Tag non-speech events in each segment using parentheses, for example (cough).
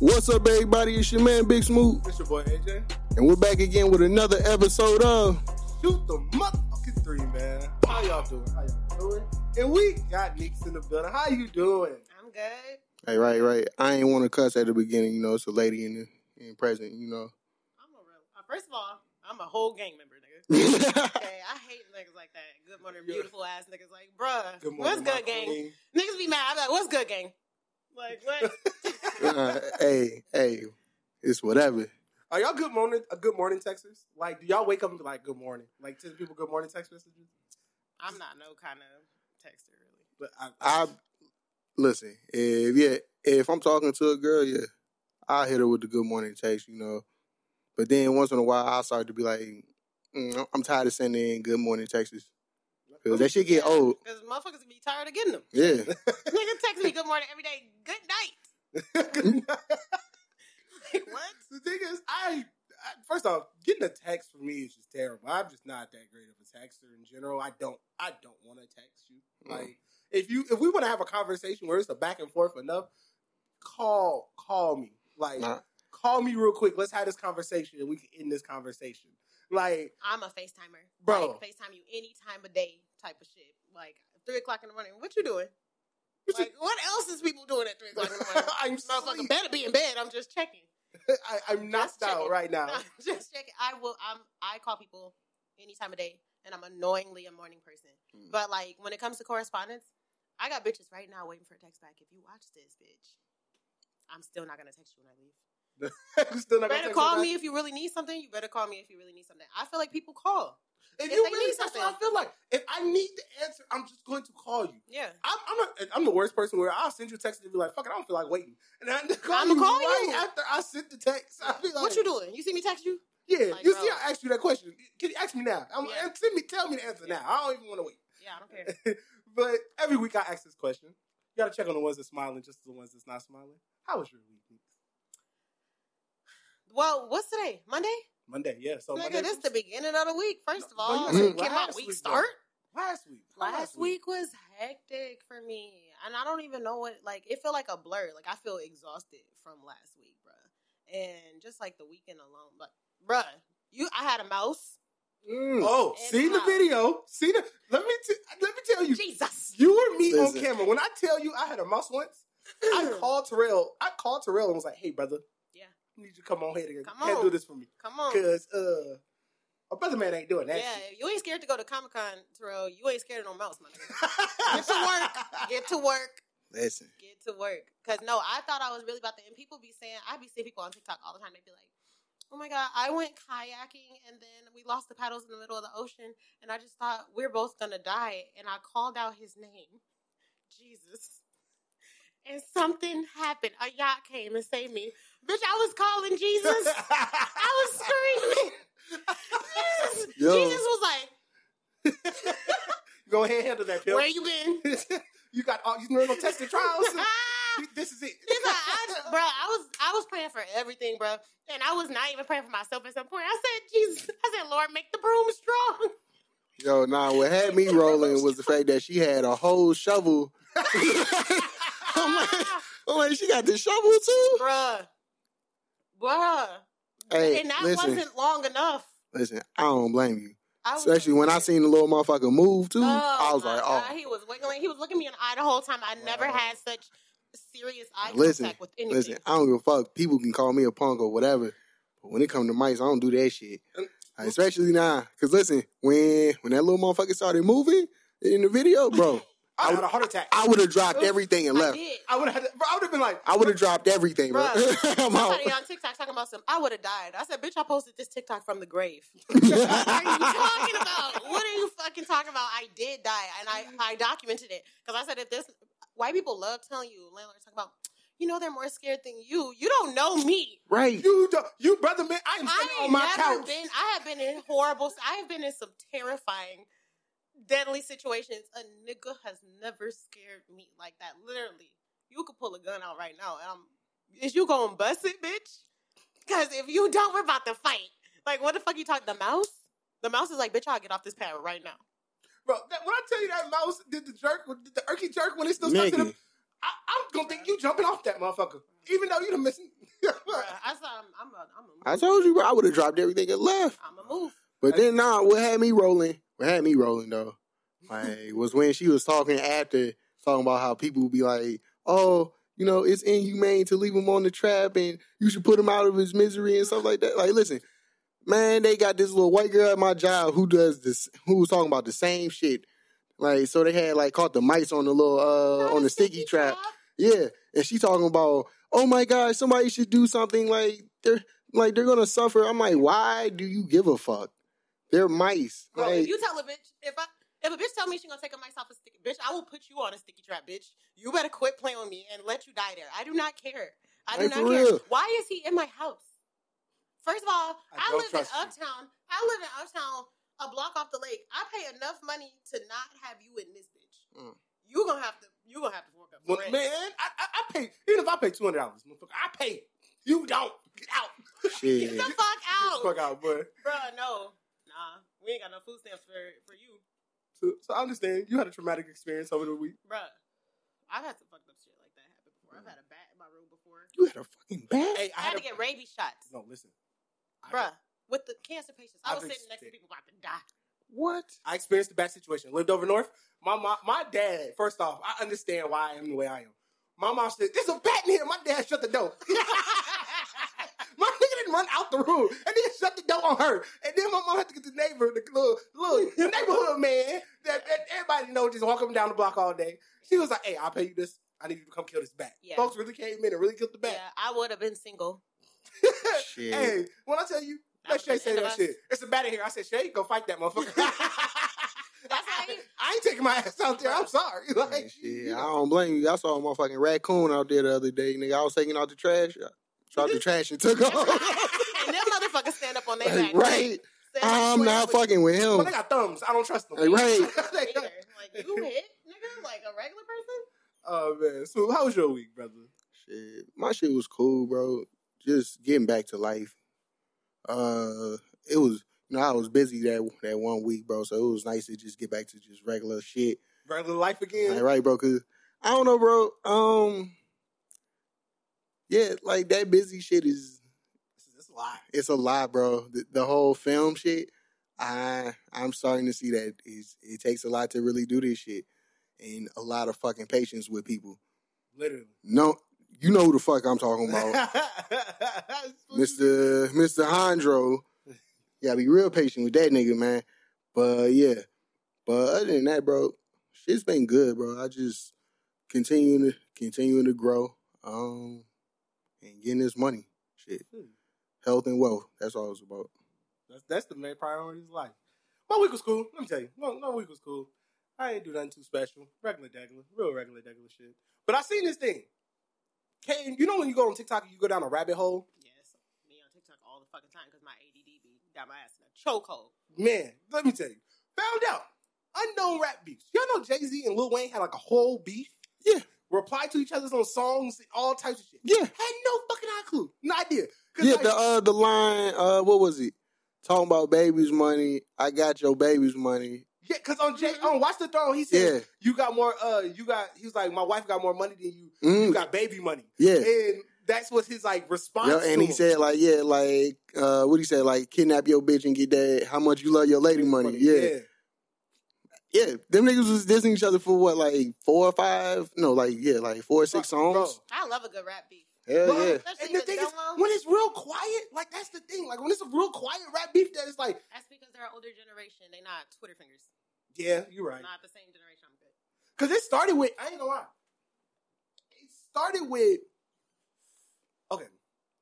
What's up, everybody? It's your man, Big Smooth. It's your boy AJ. And we're back again with another episode of Shoot the motherfucking three, man. How y'all doing? How y'all doing? And we got Neeks in the building. How you doing? I'm good. Hey, right, right. I ain't want to cuss at the beginning, you know, it's a lady in the in present, you know. I'm a real. Uh, first of all, I'm a whole gang member, nigga. (laughs) okay, I hate niggas like that. Good morning, beautiful ass niggas. Like, bruh, Good morning, what's good, gang? queen. Niggas be mad. I'm like, what's good, gang? Like, what? (laughs) Uh, hey, hey, it's whatever. Are y'all good morning? A good morning Texas? Like, do y'all wake up and be like, "Good morning"? Like, send people good morning text messages? I'm not no kind of texter, really. But I, I listen, if yeah, if I'm talking to a girl, yeah, I'll hit her with the good morning text, you know. But then once in a while, I'll start to be like, mm, I'm tired of sending in good morning texts. Because that shit get old. Because motherfuckers be tired of getting them. Yeah. (laughs) Nigga text me good morning every day. Good night. (laughs) Like, what? the thing is, I, I first off, getting a text for me is just terrible. I'm just not that great of a texter in general. I don't, I don't want to text you. Mm. Like, if you, if we want to have a conversation where it's a back and forth enough, call, call me. Like, Nah. call me real quick. Let's have this conversation, and we can end this conversation. Like, I'm a FaceTimer. Bro. Like, FaceTime you any time of day type of shit. Like, 3 o'clock in the morning. What you doing? Like, what else is people doing at 3 o'clock in the morning? (laughs) I'm Motherfucker sleep. better be in bed. I'm just checking. (laughs) I, I'm knocked out checking. right now. (laughs) No, just checking. I will. I'm. I call people any time of day, and I'm annoyingly a morning person. Mm. But like when it comes to correspondence, I got bitches right now waiting for a text back. If you watch this, bitch, I'm still not gonna text you when I leave. You Still not You gonna better call me if you really need something. You better call me if you really need something. I feel like people call. If if you really, need that's what I feel like. If I need the answer, I'm just going to call you. Yeah. I'm I'm, a, I'm the worst person where I'll send you a text and be like, "Fuck it, I don't feel like waiting," and I call I'ma you call right you. after I sent the text. I'll be like, what you doing? You see me text you? Yeah, Like, you bro. see, I asked you that question. Can you ask me now? I'm, Yeah. and Send me, tell me the answer now. I don't even want to wait. Yeah, I don't care. (laughs) but every week I ask this question. You got to check on the ones that's smiling, just the ones that's not smiling. How was your week? well, what's today? Monday? Monday, yeah. So Nigga, Monday this the beginning of the week. First of all, you said can my week week, start? last week. How Last week was hectic for me, and I don't even know what like it felt like a blur. Like I feel exhausted from last week, bruh, and just like the weekend alone. But bruh, you, I had a mouse. Mm. Oh, see the how? video. See the. Let me t- let me tell you. Jesus, You and me Listen. on camera. When I tell you I had a mouse once, I (clears throat) called Terrell. I called Terrell and was like, "Hey, brother, Yeah. I need you to come on here and Come and on. do this for me, come on. cause uh, a brother man ain't doing that. Yeah, shit. you ain't scared to go to Comic Con, Terrell. You ain't scared of no mouse, my nigga. (laughs) Get to work. Get to work. Listen. Get to work. Cause no, I thought I was really about to. And people be saying, I be seeing people on TikTok all the time. They be like, "Oh my god, I went kayaking and then we lost the paddles in the middle of the ocean, and I just thought we're both gonna die." And I called out his name, Jesus. And something happened. A yacht came and saved me. Bitch, I was calling Jesus. I was screaming. Jesus, Yo. Jesus was like, Go ahead handle that, pill. "Where you been?" (laughs) you got all you know, no tested trials. (laughs) this is it. He's like, I, bro, I was I was praying for everything, bro, and I was not even praying for myself at some point. I said, Jesus, I said, Lord, make the broom strong. Yo, nah, what had me rolling was the fact that she had a whole shovel. (laughs) I'm like, I'm like, she got the shovel too? bruh, bruh, Hey, and that listen, wasn't long enough. listen, I don't blame you. I was Especially when I seen the little motherfucker move too. Oh, I was like, God, oh. he was wiggling. He was looking me in the eye the whole time. I never Wow. had such serious eye Listen, contact with anything. Listen, I don't give a fuck. People can call me a punk or whatever, but when it comes to mics, I don't do that shit. Especially now, cause listen, when when that little motherfucker started moving in the video, bro, I had a heart attack. I would have dropped everything and left. I would have. I would have been like, I would have dropped everything, bro. (laughs) Somebody on TikTok talking about some. I would have died. I said, "Bitch, I posted this TikTok from the grave." (laughs) (laughs) what are you talking about? What are you fucking talking about? I did die, and I I documented it because I said if this white people love telling you landlords talk about, you know, they're more scared than you. You don't know me. right. you, don't- you brother man. I am I on my never couch. been. I have been in horrible. I have been in some terrifying, deadly situations. A nigga has never scared me like that. Literally, you could pull a gun out right now, and I'm. Is you gonna bust it, bitch? Because if you don't, we're about to fight. Like, what the fuck you talk? The mouse? The mouse is like, bitch, I'll get off this pad right now. Bro, that, when I tell you that mouse did the jerk, did the irky jerk when it still stuck to Nigga. them, I, I'm gonna think you jumping off that motherfucker, even though you the missing. (laughs) Bruh, I said, I'm, I'm, a, I'm, a I told you, bro, I would have dropped everything and left. I'm a move. But then, nah, what had me rolling? What had me rolling though? Like, was when she was talking after talking about how people would be like, "Oh, you know, it's inhumane to leave him on the trap, and you should put him out of his misery and stuff like that." Like, listen, man, they got this little white girl at my job who does this, who was talking about the same shit. Like, so they had like caught the mice on the little uh Not on the sticky trap. Yeah, and she talking about, oh my god, somebody should do something like they're like they're gonna suffer. I'm like, why do you give a fuck? They're mice. Bro, Like, if you tell a bitch, if I if a bitch tell me she gonna take a mice off a sticky bitch, I will put you on a sticky trap, bitch. You better quit playing with me and let you die there. I do not care. I do Like, not care. real. Why is he in my house? First of all, I I, live in trust you. Uptown. I live in Uptown, a block off the lake. I pay enough money to not have you in this bitch. Mm. You gonna have to. You gonna have to work up. Well, rent. man, I, I, I pay. Even if I pay two hundred dollars, motherfucker, I pay. You don't get out. shit. Get the fuck out, Get the Fuck out, boy. Bro, No, nah, we ain't got no food stamps for for you. So, so I understand you had a traumatic experience over the week. Bruh, I've had some fucked up shit like that happen before. I've had a bat in my room before. You had a fucking bat. Hey, I had to get rabies shots, no. Listen, I, bruh, with the cancer patients. I I've was sitting next to ex- people about to die. What? I experienced the bad situation. Lived over north. My mom, my dad. First off, I understand why I am the way I am. My mom said, "There's a bat in here." My dad shut the door. (laughs) (laughs) my nigga didn't run out the room, and then shut the door on her. And then my mom had to get the neighbor, the little, little the neighborhood man that, that everybody knows, just walk up and down the block all day. She was like, "Hey, I'll pay you this. I need you to come kill this bat." Yeah. Folks really came in and really killed the yeah, bat. I would have been single. Shit. (laughs) hey, when I tell you, let That Shay say that us. shit. It's a bat in here. I said, Shay, go fight that motherfucker. That's how you- I ain't taking my ass out there. I'm sorry. (laughs) Like, Man, shit, you I don't blame you. I saw a motherfucking raccoon out there the other day, nigga. I was taking out the trash. I dropped the (laughs) trash and took off. And them motherfuckers stand up on their Like, back. right. Stand like I'm not fucking with But him. they got thumbs. I don't trust them. Like, right. (laughs) They got- Like you hit, nigga, like a regular person. oh man. So how was your week, brother? Shit, my shit was cool, bro. Just getting back to life. Uh, it was, you know, I was busy that that one week, bro. So it was nice to just get back to just regular shit. Regular life again. Like, right, bro? Cause I don't know, bro. Um, yeah, like that busy shit is This is, this is a it's a lot, bro. The, the whole film shit, I I'm starting to see that is it takes a lot to really do this shit, and a lot of fucking patience with people. Literally. No, you know who the fuck I'm talking about, (laughs) Mister Mister Hondro. You gotta be real patient with that nigga, man. But yeah, but other than that, bro, shit's been good, bro. I just continuing to continuing to grow, um, and getting this money, shit, health and wealth. That's all it's about. That's that's the main priority of life. My week was cool. Let me tell you, my, my week was cool. I ain't do nothing too special. Regular, regular, real regular, regular shit. But I seen this thing. Kane, you know when you go on TikTok and you go down a rabbit hole? Yes, me on TikTok all the fucking time because my ADD be got my ass in a chokehold. Man, let me tell you. Found out unknown rap beefs. Y'all know Jay Z and Lil Wayne had like a whole beef. Yeah. Reply to each other's on songs, all types of shit. Yeah. Had no fucking clue, no idea. 'Cause, Yeah, like, the uh the line, uh what was it? Talking about baby's money. I got your baby's money. yeah, because on Jay on Watch the Throne, he said Yeah. you got more. Uh, you got. He was like, my wife got more money than you. Mhm. You got baby money, Yeah. and that's what his like response. Yeah, and to he him. said like, yeah, like uh what he said, like kidnap your bitch and get that how much you love your lady money. Yeah. Yeah, them niggas was dissing each other for what, like four or five? No, like yeah, like four or six Bro, songs. I love a good rap beef. Hell Bro, yeah. Especially And the with thing is, Domo. when it's real quiet, like that's the thing. Like when it's a real quiet rap beef, that it's like, That's because they're an older generation. They not Twitter fingers. yeah, you're right. Not the same generation. I'm good. Because it started with, I ain't gonna lie. It started with, okay.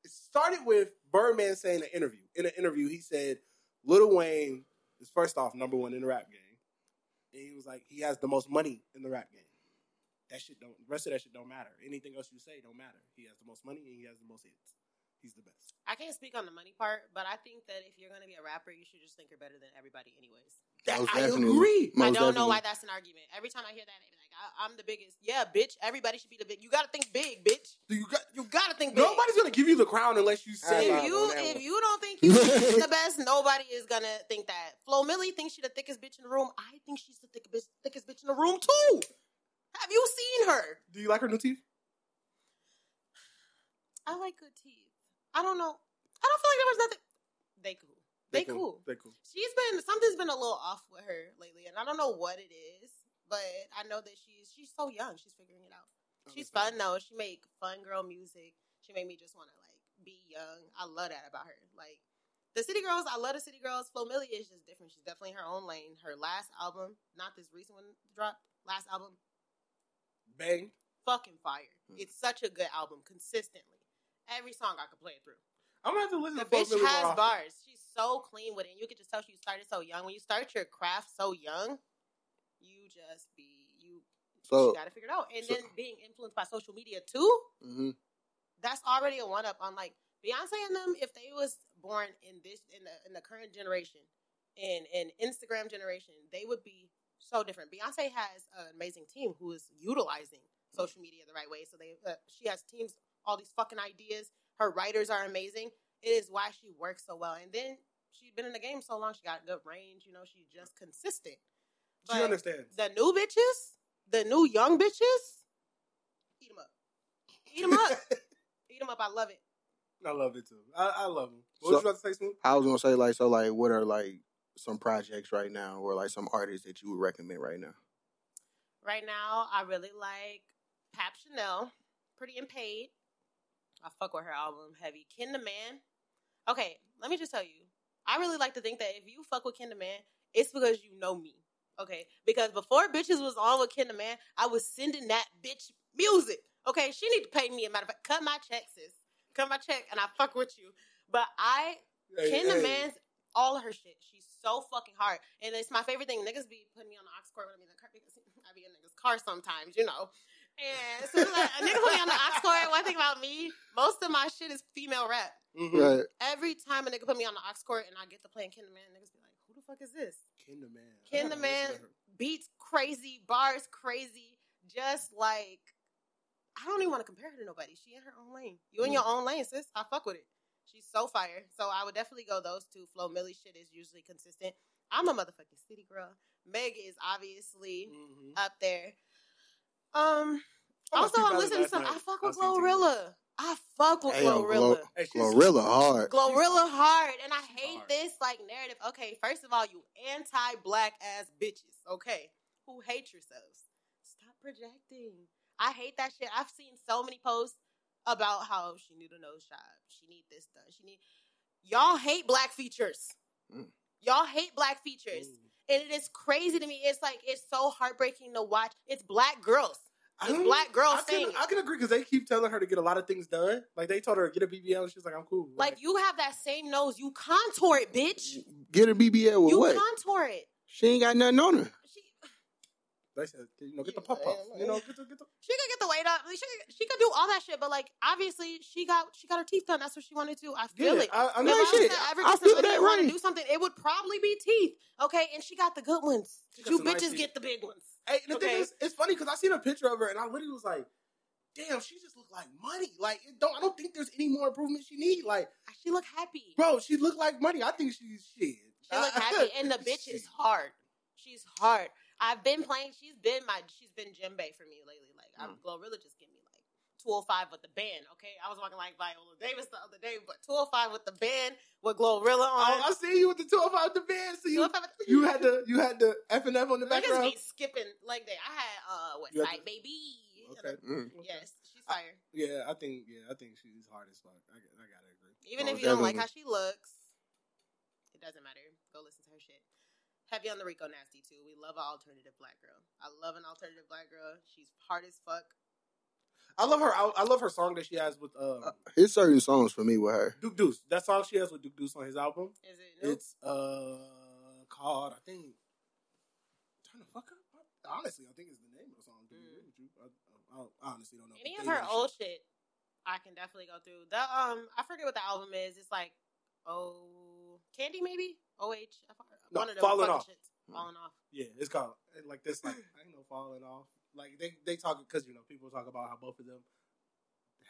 It started with Birdman saying in an interview. In an interview, he said Lil Wayne is first off number one in the rap game. And he was like, he has the most money in the rap game. That shit don't, the rest of that shit don't matter. Anything else you say don't matter. He has the most money and he has the most hits. He's the best. I can't speak on the money part, but I think that if you're going to be a rapper, you should just think you're better than everybody, anyways. That, Most I definitely. agree. I don't know why that's an argument. Every time I hear that, they be like, I, I'm the biggest. Yeah, bitch. Everybody should be the big. You got to think big, bitch. Do you got, You got to think big. nobody's gonna give you the crown unless you say if If you if you don't think you're the (laughs) best, nobody is gonna think that. Flo Milli thinks she's the thickest bitch in the room. I think she's the thickest bitch, thickest bitch in the room too. Have you seen her? do you like her new teeth? I like good teeth. I don't know. I don't feel like there was nothing. They cool. They, cool. They cool. She's been something's been a little off with her lately, and I don't know what it is. But I know that she's she's so young. She's figuring it out. Oh, she's fun though. She make fun girl music. She made me just want to like be young. I love that about her. Like the City Girls, I love the City Girls. Flo Milli is just different. She's definitely her own lane. Her last album, not this recent one dropped. Last album, Bang. fucking fire. It's such a good album, consistently. Every song I could play it through. I'm gonna have to listen The to Flo bitch Milli more has often. bars. She's so clean with it. You can just tell she started so young. When you start your craft so young, you just be you. So- you got to figure it out. And so- then being influenced by social media too. hmm That's already a one up on like Beyonce and them. If they was born in this in the in the current generation, in in Instagram generation, they would be so different. Beyonce has an amazing team who is utilizing social media the right way. So they uh, she has teams, all these fucking ideas. Her writers are amazing. It is why she works so well. And then she's been in the game so long, she got good range. You know, she's just consistent. She understands. the new bitches, the new young bitches, eat them up. Eat them up. (laughs) eat them up. I love it. I love it too. I, I love them. What So- was you about to say, Smooth? I was gonna say like so like what are like some projects right now or like some artists that you would recommend right now? Right now, I really like Pap Chanel, Pretty and Paid. I fuck with her album heavy. Ken the Man. Okay, let me just tell you, I really like to think that if you fuck with Ken the Man, it's because you know me. Okay, because before bitches was on with Ken the Man, I was sending that bitch music. Okay, she need to pay me. A matter of fact, cut my check, sis. Cut my check, and I fuck with you. But I Hey, Ken the hey. Man's all her shit. She's so fucking hard, and it's my favorite thing. Niggas be putting me on the aux cord when I'm in the car because (laughs) I be in niggas' car sometimes, you know. And so like, a nigga put me on the aux cord. One thing about me, most of my shit is female rap. Mhm. Right. Every time a nigga put me on the aux cord and I get to playing Ken the Man, niggas be like, "Who the fuck is this?" Ken the man. Ken I Man listen to her. beats crazy, bars crazy, just like I don't even want to compare her to nobody. She in her own lane. You in your own lane, sis. I fuck with it. She's so fire. So I would definitely go those two. Flo Milli shit is usually consistent. I'm a motherfucking city girl. Meg is obviously Mhm. up there. Um. I watched Also, I'm listening to some. last I fuck with. Glorilla. I fuck with Hey, Glorilla. Glo- Glorilla hard. Glorilla hard, and I hate hard. this like narrative. Okay, first of all, you anti-black ass bitches. Okay, who hate yourselves? Stop projecting. I hate that shit. I've seen so many posts about how she need a nose job. She need this done. She need. Y'all hate black features. Mm. Y'all hate black features, Ooh. and it is crazy to me. It's like it's so heartbreaking to watch. It's black girls. It's don't- black girls I can. I can agree because they keep telling her to get a lot of things done. Like they told her to get a BBL, and she's like, "I'm cool." Like you have that same nose. You contour it, bitch. Get a BBL with You what? contour it. she ain't got nothing on her. They said, you know, get the pop up. You know, (laughs) get the get the. she could get the weight up. She could, she could do all that shit, but like obviously she got she got her teeth done. That's what she wanted to. I feel Yeah, it. I, I If know I was shit. to ever I feel that right. do something, it would probably be teeth. Okay, and she got the good ones. You some nice bitches get the big ones. Hey, the thing is, it's funny because I seen a picture of her and I literally was like, "Damn, she just looked like money." Like, don't I don't think there's any more improvement she need. Like, She look happy. bro, she looked like money. I think she's shit. She look (laughs) happy, and the bitch is hard. She's hard. I've been playing. She's been my. She's been Jimbe for me lately. Like I'm Mm. Glorilla just give me like 205 with the band. Okay, I was walking like Viola Davis the other day, but 205 with the band with Glorilla on. Oh, I see you with the two of five the band. So you 205 with- you had the you had the F and F on the Niggas background. be skipping like that. I had uh West You had Side Baby. Okay. Mm. Yes, she's fire. Yeah, I think yeah, I think she's hard as fuck. I, I gotta agree. Even Oh, if you don't like how she looks, it doesn't matter. Go listen to her shit. Heavy on the Rico Nasty too. We love an alternative black girl. I love an alternative black girl. She's hard as fuck. I love her. I, I love her song that she has with uh, His certain songs for me with her. Duke Deuce. That song she has with Duke Deuce on his album. Is it new? It's uh called I think Turn the fuck up. Honestly, I think it's the name of the song. Mm. real with you, I, I, I honestly don't know. Any But of her old shit. shit, I can definitely go through. The um, I forget what the album is. It's like oh, Candy maybe. O H. No, One of Falling Off. shits. Falling off. Yeah, it's called like this. Like I ain't no falling off. Like they they talk because you know people talk about how both of them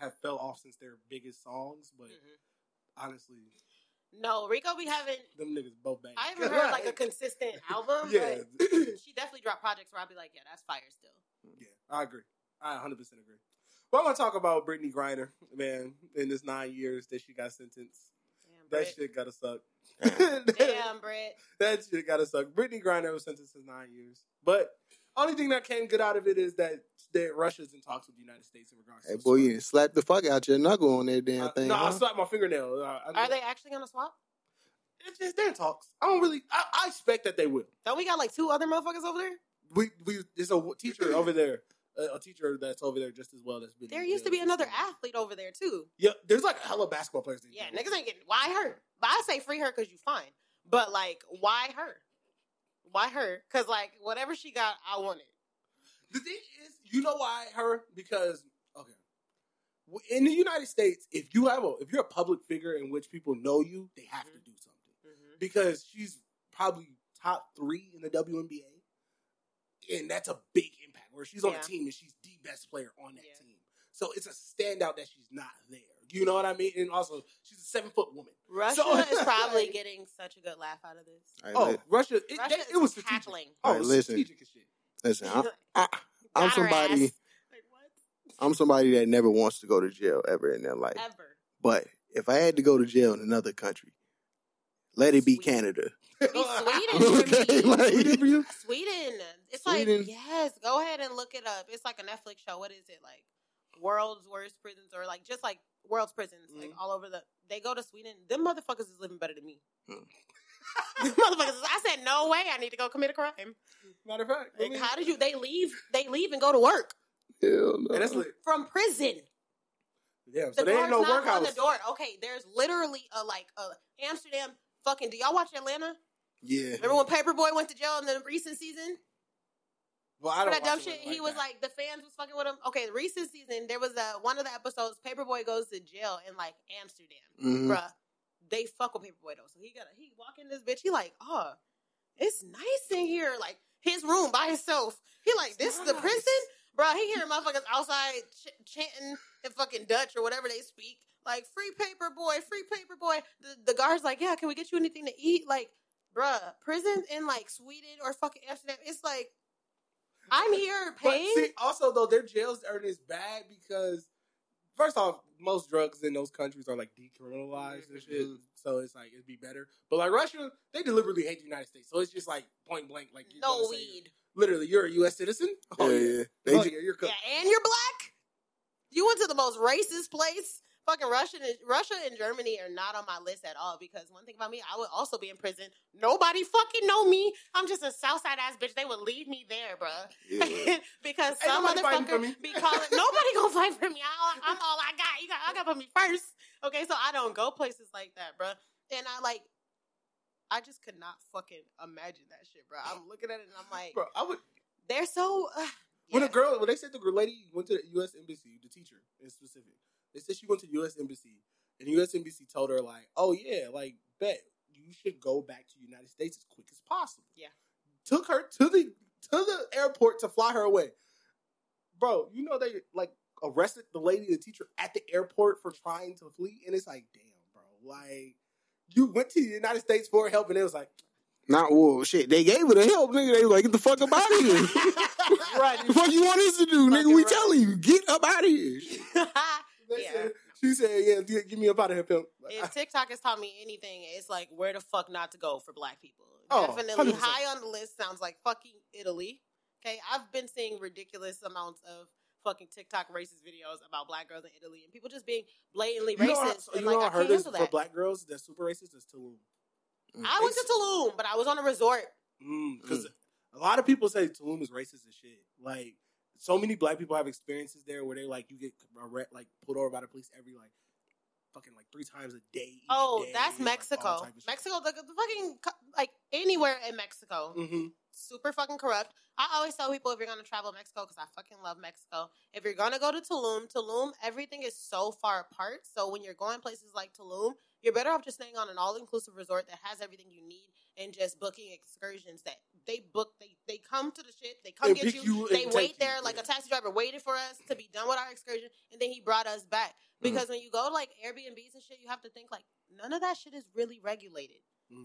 have fell off since their biggest songs, but Mhm. honestly, No, Rico be having. them niggas both bang. I (laughs) haven't heard like a consistent album, Yeah. (laughs) she definitely dropped projects where I'll be like, yeah, that's fire still. Yeah, I agree. I 100 percent agree. But I want to talk about Brittney Griner, man. In this nine years that she got sentenced, that Brit. shit gotta suck. Damn, (laughs) Britt. that shit gotta suck. Brittney Griner was sentenced to nine years, but only thing that came good out of it is that that Russia's in talks with the United States in regards. Hey to boy, you done slapped the fuck out your knuckle on that damn Uh, thing. no, I huh? slapped my fingernail. Uh, I, Are they actually gonna swap? It's just they're talks. I don't really. I, I expect that they will. Don't we got like two other motherfuckers over there? We we there's a teacher over there, a, a teacher that's over there just as well that's been. There used to be another athlete over there too. Yeah, there's like a hella basketball players. Yeah, niggas ain't getting why her. But I say free her because you fine. But like, why her? Why her? Because like, whatever she got, I want it. The thing is, you know why her? Because okay, w- in the United States, if you have a if you're a public figure in which people know you, they have to Mhm. do something because she's probably top three in the WNBA, and that's a big impact. Where she's on Yeah. a team and she's the best player on that Yeah. team, so it's a standout that she's not there. You know what I mean? And also, she's a seven foot woman. Russia So- (laughs) is probably getting such a good laugh out of this. Hey, Oh, li- Russia! It, Russia that- is it was strategic. tackling. Oh, Hey, it was listen. strategic shit. listen, I, (laughs) I, I'm somebody. Like what? I'm somebody that never wants to go to jail ever in their life. Ever. But if I had to go to jail in another country, let it be Sweden. Canada. Be (laughs) Sweden for Okay, like- Sweden for you? Sweden. It's Sweden. like yes. Go ahead and look it up. It's like a Netflix show. What is it like? World's worst prisons, or like just like world's prisons, like Mhm. all over the. They go to Sweden. Them motherfuckers is living better than me. Hmm. (laughs) Motherfuckers. I said no way. I need to go commit a crime. Matter of fact, I Like, mean- how did you? They leave. They leave and go to work Hell no. And that's from prison. Damn, The so there ain't guards no knock on the door. Okay, there's literally a like a Amsterdam. Fucking. Do y'all watch Atlanta? Yeah. Remember when Paper Boi went to jail in the recent season? Well, I don't that dumb shit, it he was that. like the fans was fucking with him. Okay, the recent season there was a one of the episodes. Paper Boi goes to jail in like Amsterdam, Mhm. bruh. They fuck with Paper Boi though, so he got he walk in this bitch. He like, oh, it's nice in here, like his room by himself. He like, this is the prison, bruh. He hearing motherfuckers outside ch- chanting in fucking Dutch or whatever they speak, like free Paper Boi, free Paper Boi. The the guards like, yeah, can we get you anything to eat? Like, bruh, prisons in like Sweden or fucking Amsterdam, it's like. I'm here But paying. see, also though, their jails are this bad because first off, most drugs in those countries are like decriminalized and shit. Mhm. So it's like it'd be better. But like Russia, they deliberately hate the United States. So it's just like point blank, like you're no gonna say- weed. Literally, you're a U.S. citizen. Oh yeah, yeah, yeah. They oh, ju- yeah you're cooked. Yeah, and you're black. You went to the most racist place. Fucking Russia, Russia and Germany are not on my list at all because one thing about me, I would also be in prison. Nobody fucking know me. I'm just a Southside ass bitch. They would leave me there, bruh. yeah. (laughs) because Ain't some motherfucker be calling. (laughs) nobody gonna fight for me. I, I'm all I got. You got. I got to put me first. Okay, so I don't go places like that, bruh. And I like. I just could not fucking imagine that shit, bro. I'm looking at it and I'm like, Bro, I would. they're so. Uh, When a girl, when they said the girl lady went to the U.S. embassy, the teacher in specific, they said she went to the U.S. embassy, and the U.S. embassy told her like, "Oh yeah, like bet you should go back to the United States as quick as possible." Yeah. took her to the to the airport to fly her away. Bro, you know they like arrested the lady, the teacher, at the airport for trying to flee, and it's like, damn, bro, like you went to the United States for help, and it was like, Not well, shit. They gave her the help, nigga. They was like, get the fuck up out of here. (laughs) right. What the fuck you want us to do, nigga? We right. telling you, get up out of here. (laughs) They Yeah. said- she said, "Yeah, get, get me up out of here, pimp." (laughs) if TikTok has taught me anything, it's like where the fuck not to go for black people. Oh, Definitely 100%. high on the list sounds like fucking Italy. Okay, I've been seeing ridiculous amounts of fucking TikTok racist videos about black girls in Italy and people just being blatantly You know, racist. you and know like, what I I heard can't is handle for black girls that's super racist is Tulum. Mm. Mm. I went to Tulum, but I was on a resort. Mm, because a lot of people say Tulum is racist as shit. Like, so many black people have experiences there where they like you get like pulled over by the police every like fucking like three times a day. Oh, day, that's Mexico. shit. Mexico, the, the fucking like anywhere in Mexico, Mhm. super fucking corrupt. I always tell people if you're gonna travel to Mexico, because I fucking love Mexico. If you're gonna go to Tulum, Tulum, everything is so far apart. So when you're going places like Tulum, you're better off just staying on an all-inclusive resort that has everything you need and just booking excursions that they book. They they come to the shit. They come And get you. you they wait take you, there like yeah. a taxi driver waited for us to be done with our excursion, and then he brought us back. Mm-hmm. Because when you go to like Airbnbs and shit, you have to think like none of that shit is really regulated.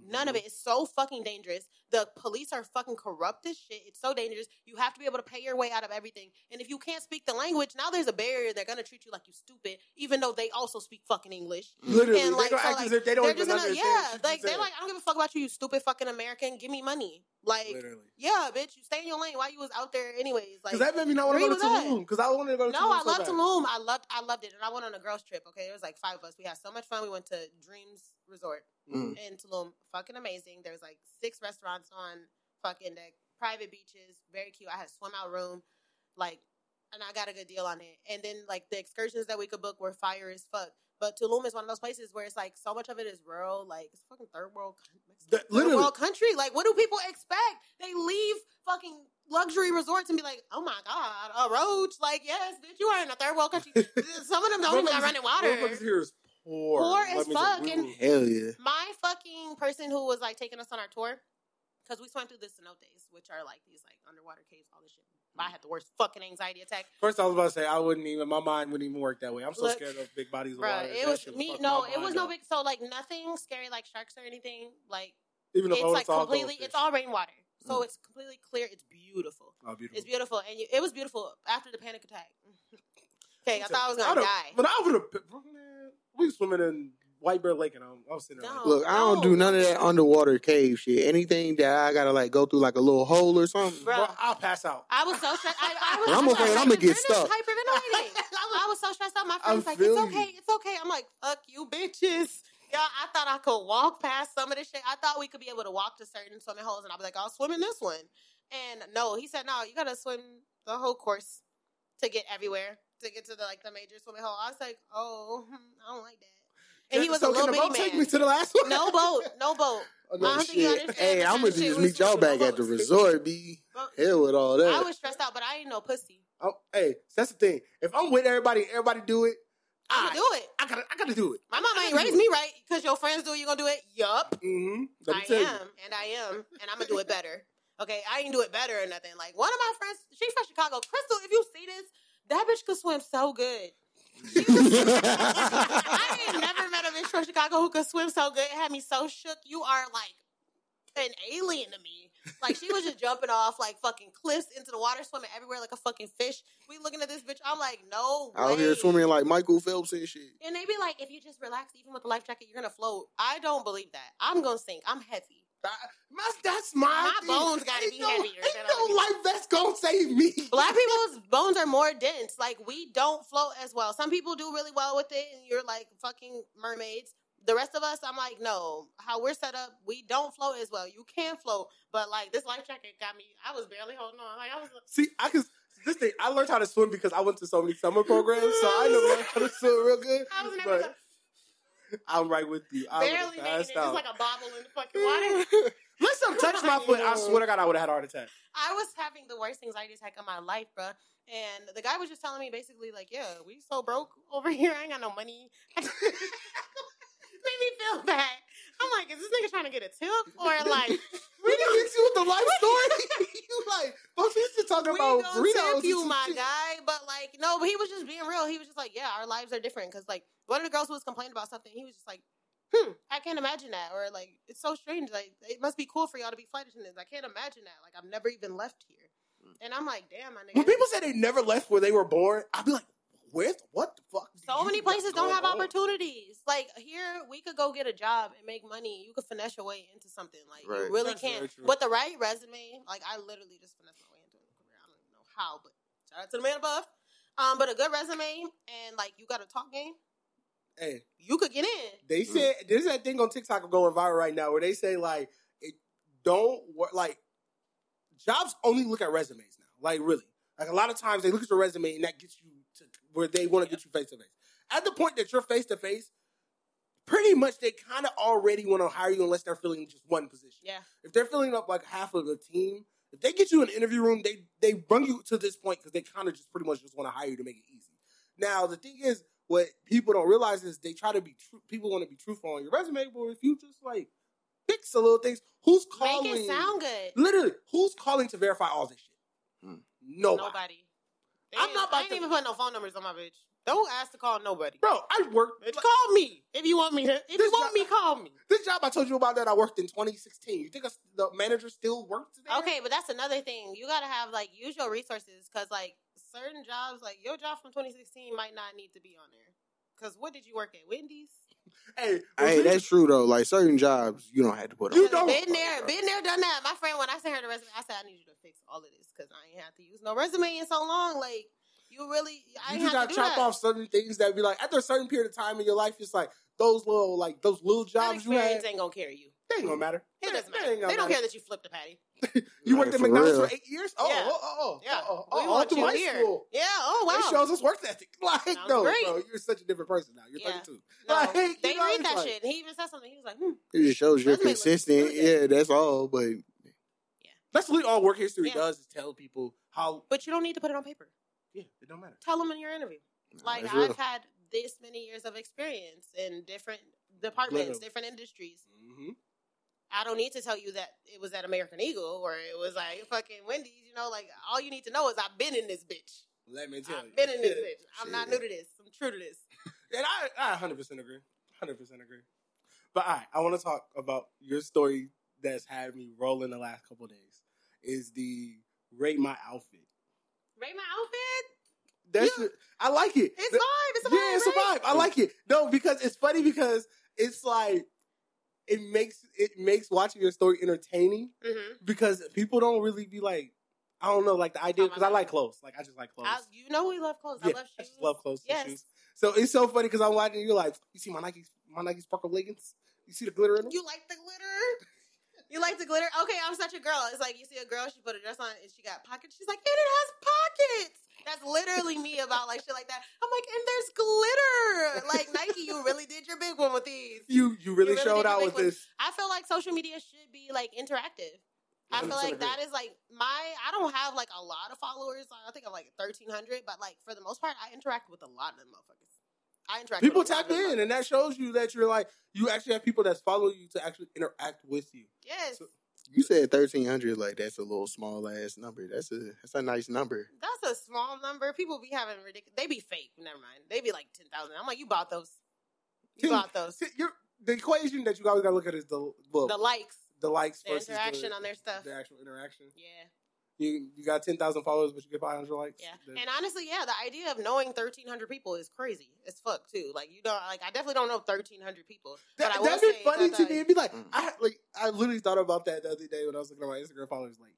None of Mm-hmm. it is so fucking dangerous. The police are fucking corrupt as shit. It's so dangerous. You have to be able to pay your way out of everything. And if you can't speak the language, now there's a barrier. They're gonna treat you like you stupid, even though they also speak fucking English. Literally, And, they like, gonna so, like, they don't they're even just gonna, yeah, like they're like, I don't give a fuck about you, you stupid fucking American. Give me money. Like, literally. yeah, bitch, you stay in your lane. Why you was out there anyways? Like, Because that made me not want to go to. Tulum. Because I wanted to go to Tulum. no, I so love. Tulum. I loved, I loved it, and I went on a girls trip. Okay, there was like five of us. We had so much fun. We went to Dreams Resort Mm. in Tulum. Fucking amazing. There's like six restaurants on fucking deck, private beaches, very cute. I had a swim out room, like, and I got a good deal on it. And then like the excursions that we could book were fire as fuck. But Tulum is one of those places where it's like so much of it is rural, like it's fucking third world, The- third world country. Like, what do people expect? They leave fucking luxury resorts and be like, "Oh my god, a roach!" Like, yes, bitch, you are in a third world country. (laughs) Some of them don't even got running water. Here is poor. Poor Let as fuck, and- Hell yeah. My fucking person who was like taking us on our tour, because we swam through the cenotes, which are like these like underwater caves, all this shit. I had the worst fucking anxiety attack. First, I was about to say I wouldn't even. My mind wouldn't even work that way. I'm so Look, scared of big bodies of Bruh, water. it That was me. No, it was mind no big. So like nothing scary like sharks or anything. Like Even if it's like all completely. goldfish. It's all rainwater, so Mm. it's completely clear. It's beautiful. Oh, beautiful. It's beautiful, and you, it was beautiful after the panic attack. (laughs) okay, I thought I was gonna I'd've- die. But I would have. Man, we was swimming in White Bear Lake, and I'm, I was sitting there. No. Like, Look, I don't no. do none of that underwater cave shit. Anything that I gotta like go through like a little hole or something. Bruh. bro, I'll pass out. I was so stressed. I, I was. Well, I'm afraid I'ma get hyperventilating- stuck. Hyperventilating. (laughs) I was so stressed out. My I friend's like, feel "It's you. okay, it's okay." I'm like, "Fuck you, bitches." Yeah, I thought I could walk past some of this shit. I thought we could be able to walk to certain swimming holes, and I'll be like, "I'll swim in this one." And no, he said, "No, you gotta swim the whole course to get everywhere to get to the like the major swimming hole." I was like, "Oh, (laughs) I don't like that." And he was so a little can the bitty boat take man. me to the last one? No boat, no boat. (laughs) Oh, I no don't think you shit. understand. Hey, I'm gonna of shit just meet y'all back at the resort, be But hell with all that. I was stressed out, but I ain't no pussy. Oh, hey, that's the thing. If I'm with everybody, everybody do it. I'm I, gonna do it. I gotta, I gotta do it. My mama ain't raised me right because your friends do it. You gonna do it? Yup. Mm-hmm. I am, you. and I am, and I'm gonna do it better. Okay, I ain't do it better or nothing. Like one of my friends, she's from Chicago. Crystal, if you see this, that bitch could (laughs) swim so good. I ain't never met a bitch from Chicago who could swim so good. It had me so shook. You are like an alien to me. Like she was just jumping off like fucking cliffs into the water, swimming everywhere like a fucking fish. We looking at this bitch. I'm like, no. Out here swimming like Michael Phelps and shit. And they be like, if you just relax, even with the life jacket, you're gonna float. I don't believe that. I'm gonna sink. I'm heavy. That- That's, that's my. My thing. bones gotta Ain't be no, heavier Ain't no life vest gonna save me. Black (laughs) people's bones are more dense. Like we don't float as well. Some people do really well with it, and you're like fucking mermaids. The rest of us, I'm like, no. How we're set up, we don't float as well. You can float, but like this life jacket got me. I was barely holding on. Like I was. See, I can. This thing, I learned how to swim because I went to so many summer programs, so I know learned how to swim real good. I was never But (laughs) I'm right with you. I barely making it, just out. like a bobble in the fucking (laughs) water. Let some (laughs) touch my foot. I swear to God, I would have had a heart attack. I was having the worst anxiety attack of my life, bruh. And the guy was just telling me basically, like, yeah, we so broke over here. I ain't got no money. Made me feel bad. I'm like, is this nigga trying to get a tip? (laughs) Or like, We didn't hit you with the life story. (laughs) (laughs) you like, folks, we to talk about burritos. tip you, my guy. But like, no, but he was just being real. He was just like, yeah, our lives are different. Cause like, one of the girls who was complaining about something, he was just like, hmm, I can't imagine that. Or like, it's so strange. Like, it must be cool for y'all to be flight attendants. I can't imagine that. Like, I've never even left here. And I'm like, damn, my nigga. When people say they never left where they were born, I'd be like, where? What the fuck? so many places don't have on? opportunities. Like here, we could go get a job and make money. You could finesse your way into something. Like Right. you really That's can. true. With the right resume, like I literally just finessed my way into a career. I don't even know how, but shout out to the man above. Um, but a good resume and like you got a talk game, Hey, you could get in. they said there's that thing on TikTok going viral right now where they say like it don't work like jobs only look at resumes now. Like really, like a lot of times they look at your resume and that gets you to where they want to get you face to face. At the point that you're face to face, pretty much they kind of already want to hire you unless they're filling just one position. Yeah. If they're filling up like half of the team, if they get you an interview room, they they bring you to this point because they kind of just pretty much just want to hire you to make it easy. Now the thing is, what people don't realize is they try to be true. People want to be truthful on your resume, but if you just like fix the little things, who's calling? Make it sound good. Literally, who's calling to verify all this shit? Hmm. Nobody. Nobody. They I'm not about I ain't to- even putting no phone numbers on my bitch. Don't ask to call nobody. Bro, I worked. Bitch, call me if you want me to. If you want job- me, call me. This job I told you about that I worked in 2016. You think I, the manager still works there? Okay, but that's another thing. You gotta have like use your resources because like certain jobs, like your job from 2016 might not need to be on there. Because what did you work at? Wendy's. Hey, Hey, that's true though. Like certain jobs, you don't have to put. You on. don't- Been there, been there, done that. My friend, when I sent her the resume, I said I need you to fix all of this because I ain't have to use no resume in so long. Like you really, I you just gotta chop that. off certain things that be like after a certain period of time in your life, it's like those little like those little That jobs you experience had. ain't gonna carry you. They ain't gonna matter. It doesn't matter. ain't gonna They don't matter. care that you flipped a patty. You worked at for McDonald's real. for eight years. Oh, Yeah. oh, oh, oh, Yeah, oh, we oh, oh, want to you high here. school. Yeah. Oh wow. It shows us work ethic. (laughs) Like, Sounds no, great. bro, you're such a different person now. You're Yeah. 32. No, Like, you they know, read it's that like- shit. He even said something. He was like, hmm. It just shows you're consistent. Yeah, that's all. But Yeah. That's literally all work history Yeah. does is tell people how. But you don't need to put it on paper. Yeah, it don't matter. Tell them in your interview. Like I've real. had this many years of experience in different departments, different industries. Mm-hmm. I don't need to tell you that it was at American Eagle or it was like fucking Wendy's. You know, like all you need to know is I've been in this bitch. Let me tell you. I've been in this (laughs) bitch. I'm not new to this. I'm true to this. (laughs) And I, I 100% agree. 100% agree. But right, I want to talk about your story that's had me rolling the last couple days. Is the rate my outfit? Rate my outfit. That's Yeah. I like it. It's vibe. It's a yeah, vibe. it's a vibe. I like it. No, because it's funny because it's like it makes it makes watching your story entertaining Mm-hmm. because people don't really be like I don't know like the idea Oh because I like clothes. Like I just like clothes. I, you know we love clothes. I Yeah, love I shoes. just love clothes and Yes. shoes. So it's so funny because I'm watching you like you see my Nike my Nike sparkle leggings. You see the glitter in them. You like the glitter? (laughs) You like the glitter? Okay, I'm such a girl. It's like you see a girl, she put a dress on and she got pockets. She's like, and it has pockets. That's literally me about like shit like that. I'm like, and there's glitter. Like Nike, you really did your big one with these. You you really, really showed out with one. this. I feel like social media should be like interactive. I feel like that is like my. I don't have like a lot of followers. I think I'm like 1,300, but like for the most part, I interact with a lot of them motherfuckers. I interact. People tap in, and that shows you that you're like you actually have people that follow you to actually interact with you. Yes, So- you said thirteen hundred. Like that's a little small ass number. That's a that's a nice number. that's a small number. People be having ridiculous. They be fake. Never mind. They be like ten thousand. I'm like, you bought those. You bought those. The equation that you always got to look at is the well, The likes, the likes the versus interaction the, on their stuff. the actual interaction. Yeah, You you got ten thousand followers, but you get five hundred likes. yeah. Then- And honestly, yeah, the idea of knowing 1,300 people is crazy as fuck too. Like you don't like. I definitely don't know 1,300 people. That, but I that'd be say funny that to the- me. It'd be like Mm. I like I literally thought about that the other day when I was looking at my Instagram followers. Like,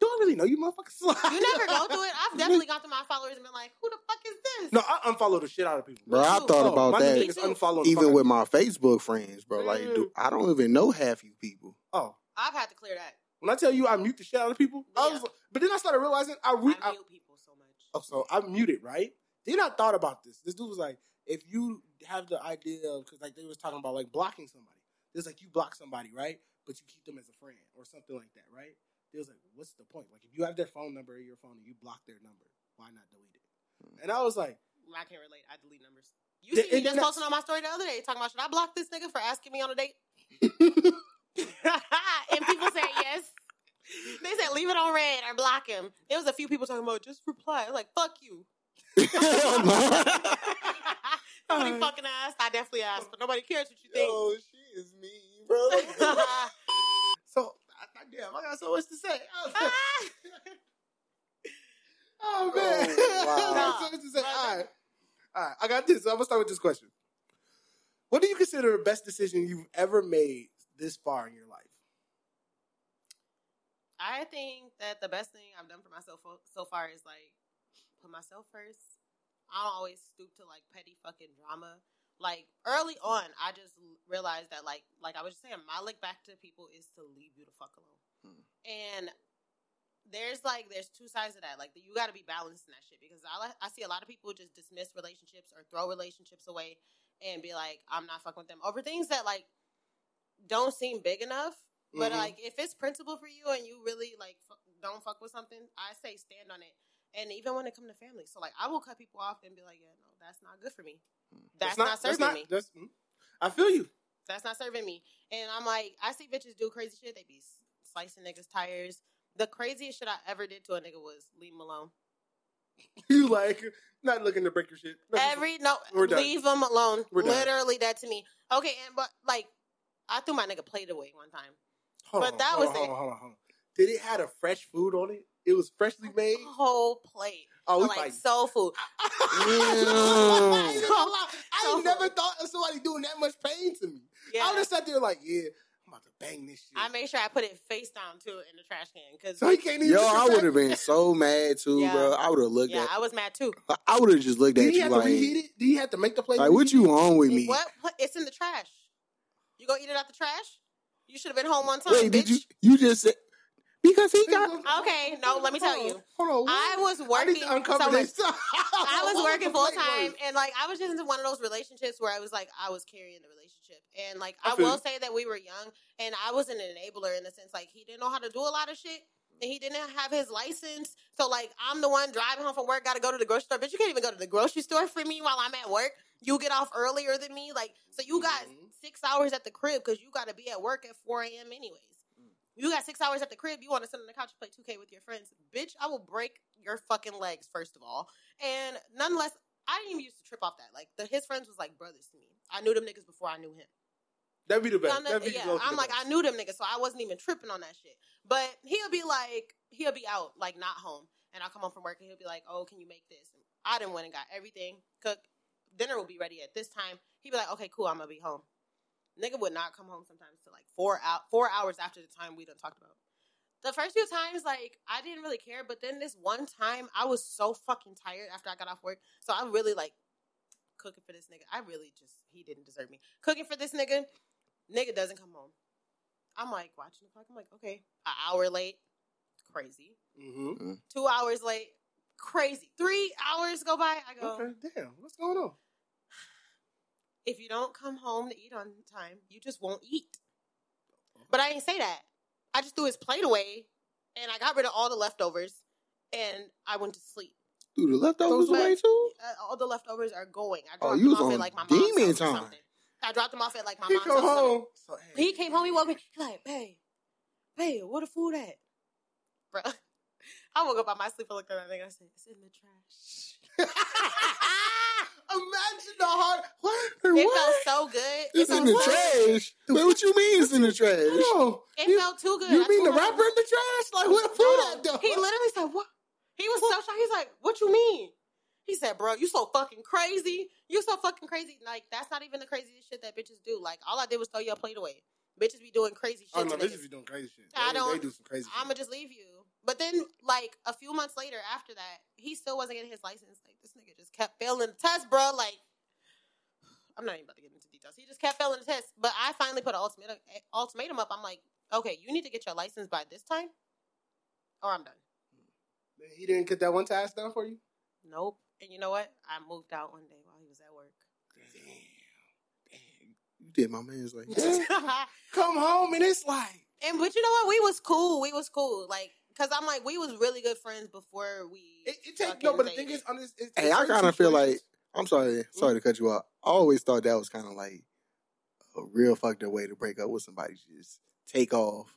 do I really know you, motherfuckers? You never go through it. I've definitely gone through my followers and been like, "Who the fuck is this?" No, I unfollow the shit out of people. Bro, I thought Oh, about my that niggas too. unfollow even with my Facebook friends, bro. Like, Mm. dude, I don't even know half you people. Oh, I've had to clear that. When I tell you I mute the shit out of people, I was, but then I started realizing I re- I I, mute people so much. oh, so I muted right. Then I thought about this. This dude was like, if you have the idea of because like they was talking about like blocking somebody. It's like you block somebody, right? But you keep them as a friend or something like that, right? It was like, what's the point? Like if you have their phone number in your phone and you block their number, why not delete it? Hmm. And I was like, I can't relate. I delete numbers. You see me just internet- posting on my story the other day talking about should I block this nigga for asking me on a date? (laughs) and people said yes. They said leave it on red or block him. There was a few people talking about just reply. I was like, fuck you. (laughs) Nobody fucking asked. I definitely asked, but nobody cares what you think. Yo, she is mean, bro. (laughs) So, I, damn, I got so much to say. (laughs) Oh, oh man, Oh, wow. I got so much to say. All right, all right. I got this. I'm gonna start with this question. What do you consider the best decision you've ever made this far in your life? I think that the best thing I've done for myself so- far is like put myself first. I don't always stoop to like petty fucking drama. Like early on, I just realized that like like I was just saying, my look back to people is to leave you the fuck alone. Hmm. And there's like there's two sides of that. Like you got to be balanced in that shit because I I see a lot of people just dismiss relationships or throw relationships away and be like I'm not fucking with them over things that like don't seem big enough. But Mhm. like, if it's principle for you and you really like f- don't fuck with something, I say stand on it. And even when it comes to family, so like, I will cut people off and be like, yeah, no, that's not good for me. That's, not, serving me. that's- mm, I feel you. That's not serving me. And I'm like, I see bitches do crazy shit. They be slicing niggas' tires. The craziest shit I ever did to a nigga was leave him alone. (laughs) You like not looking to break your shit. Every no, leave him alone. We're done. Literally that to me. Okay, and but like, I threw my nigga plate away one time. Hold but on, that hold was on, it. Hold on, hold on, hold on. Did it had a fresh food on it? It was freshly made. Whole plate. Oh, we like fighting. soul food. (laughs) I (laughs) ain't gonna lie. I So- ain't never thought of somebody doing that much pain to me. Yeah. I would have sat there like, yeah, I'm about to bang this shit. I made sure I put it face down too in the trash can because so he can't even. Yo, I would have been so mad too, Yeah. bro. I would have looked yeah, at. I was mad too. I would have just looked Did at he you have to like, reheat it? Did he have to make the plate? like, what you on with me? What? What? It's in the trash. You gonna eat it out the trash? You should have been home on time. Wait, did you? You just said because he got. Okay, no, let me tell you. Hold on. I was I working. uncover so this. (laughs) I was working full time, and like I was just in one of those relationships where I was like I was carrying the relationship, and like I I, will you. say that we were young, and I was an enabler in the sense like he didn't know how to do a lot of shit, and he didn't have his license, so like I'm the one driving home from work, got to go to the grocery store, but you can't even go to the grocery store for me while I'm at work. You get off earlier than me, like so you got Mhm. Six hours at the crib because you got to be at work at four a.m. anyways. Mm. You got six hours at the crib. You want to sit on the couch and play 2K with your friends. Bitch, I will break your fucking legs, first of all. And nonetheless, I didn't even used to trip off that. Like, the, his friends was like brothers to me. I knew them niggas before I knew him. That'd be the best. Be yeah, I'm like, best. I knew them niggas, so I wasn't even tripping on that shit. But he'll be like, he'll be out, like, not home. And I'll come home from work and he'll be like, oh, can you make this? And I didn't went and got everything, cook. Dinner will be ready at this time. He'd be like, okay, cool, I'm to be home. Nigga would not come home sometimes to like four out four hours after the time we done talked about. The first few times, like I didn't really care, but then this one time, I was so fucking tired after I got off work, so I really like cooking for this nigga. I really just he didn't deserve me cooking for this nigga. Nigga doesn't come home. I'm like watching the clock. I'm like, okay, an hour late, crazy. Mhm. Two hours late, crazy. Three hours go by. I go. Okay, damn. What's going on? If you don't come home to eat on time, you just won't eat. But I didn't say that. I just threw his plate away and I got rid of all the leftovers and I went to sleep. Dude, the leftovers away too. Uh, all the leftovers are going. I Oh, dropped you them was off on at like my mom's demon house or time. something. I dropped them off at like my He mom's come house. home. So, hey, He came home, he woke me. He like, hey, babe, where the food at? Bro, (laughs) I woke up out my sleep and looked at that thing. I said, it's in the trash. (laughs) Imagine the heart. What? It what? felt so good. It It's in the good. trash. Wait, what you mean it's in the trash? No. It You- felt too good. You I mean the rapper in the trash? Like, what food though? He literally said, "What?" He was so shocked. He's like, "What you mean?" He said, "Bro, you so fucking crazy. You so fucking crazy. Like that's not even the craziest shit that bitches do. Like all I did was throw your plate away. Bitches be doing crazy oh, shit. Oh no, bitches niggas. be doing crazy shit. I They- don't- They do some crazy. I'm gonna just leave you." But then, like a few months later, after that, he still wasn't getting his license. Like this nigga just kept failing the test, bro. Like I'm not even about to get into details. He just kept failing the test. But I finally put an ultimatum, ultimatum up. I'm like, okay, you need to get your license by this time, or I'm done. He didn't get that one task done for you. Nope. And you know what? I moved out one day while he was at work. Damn, damn. You did my man's like. (laughs) Come home and it's like. and but you know what? We was cool. We was cool. Like, cause I'm like, we was really good friends before we. It, it take, fucking no, but the thing dated. is, on this, it's, Hey, I kind of feel like I'm sorry, sorry to cut you off. I always thought that was kind of like a real fucked up way to break up with somebody. Just take off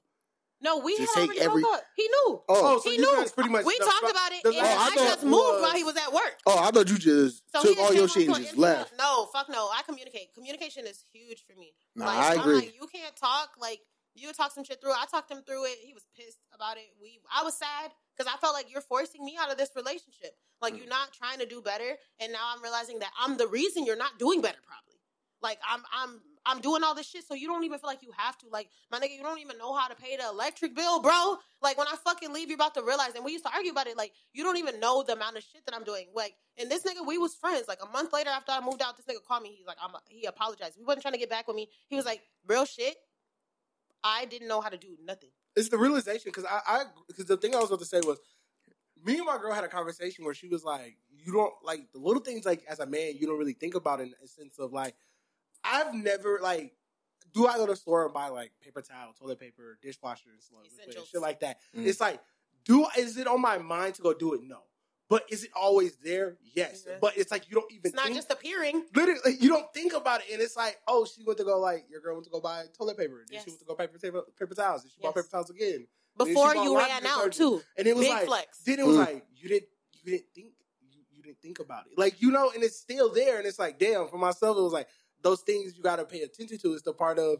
No, we Just had take already every- broke up. He knew. Oh, oh so he knew. pretty much we the- talked about it, and last I thought just moved was- while he was at work. Oh, I thought you just So took all your came shit and just left. No, fuck no. I communicate. Communication is huge for me. Nah, like, I I'm agree. like, you can't talk. Like, you would talk some shit through. I talked him through it. He was pissed about it. We, I was sad because I felt like you're forcing me out of this relationship. Like, Mm. you're not trying to do better, and now I'm realizing that I'm the reason you're not doing better. Probably. Like, I'm, I'm, I'm doing all this shit, so you don't even feel like you have to. Like, my nigga, you don't even know how to pay the electric bill, bro. Like, when I fucking leave, you're about to realize. And we used to argue about it. Like, you don't even know the amount of shit that I'm doing. Like, and this nigga, we was friends. Like a month later, after I moved out, this nigga called me. He's like, I'm. He apologized. He wasn't trying to get back with me. He was like, real shit. I didn't know how to do nothing. it's the realization because I, I because the thing I was about to say was me and my girl had a conversation where she was like, you don't like the little things like as a man you don't really think about in a sense of like I've never like do I go to the store and buy like paper towel, toilet paper, dishwasher, and stuff, and shit like that? Mm. It's like, do is it on my mind to go do it? No, but is it always there? Yes, Yeah. but it's like you don't even It's not think just appearing. literally you don't think about it and it's like oh she went to go like your girl went to go buy toilet paper then Yes. she went to go paper paper, paper towels then she bought paper towels again Then she Before bought you laundry ran out detergent. too. and it was Big like flex. then it was Mm. like you didn't you didn't think you, you didn't think about it like you know and it's still there and it's like damn for myself it was like those things you got to pay attention to is the part of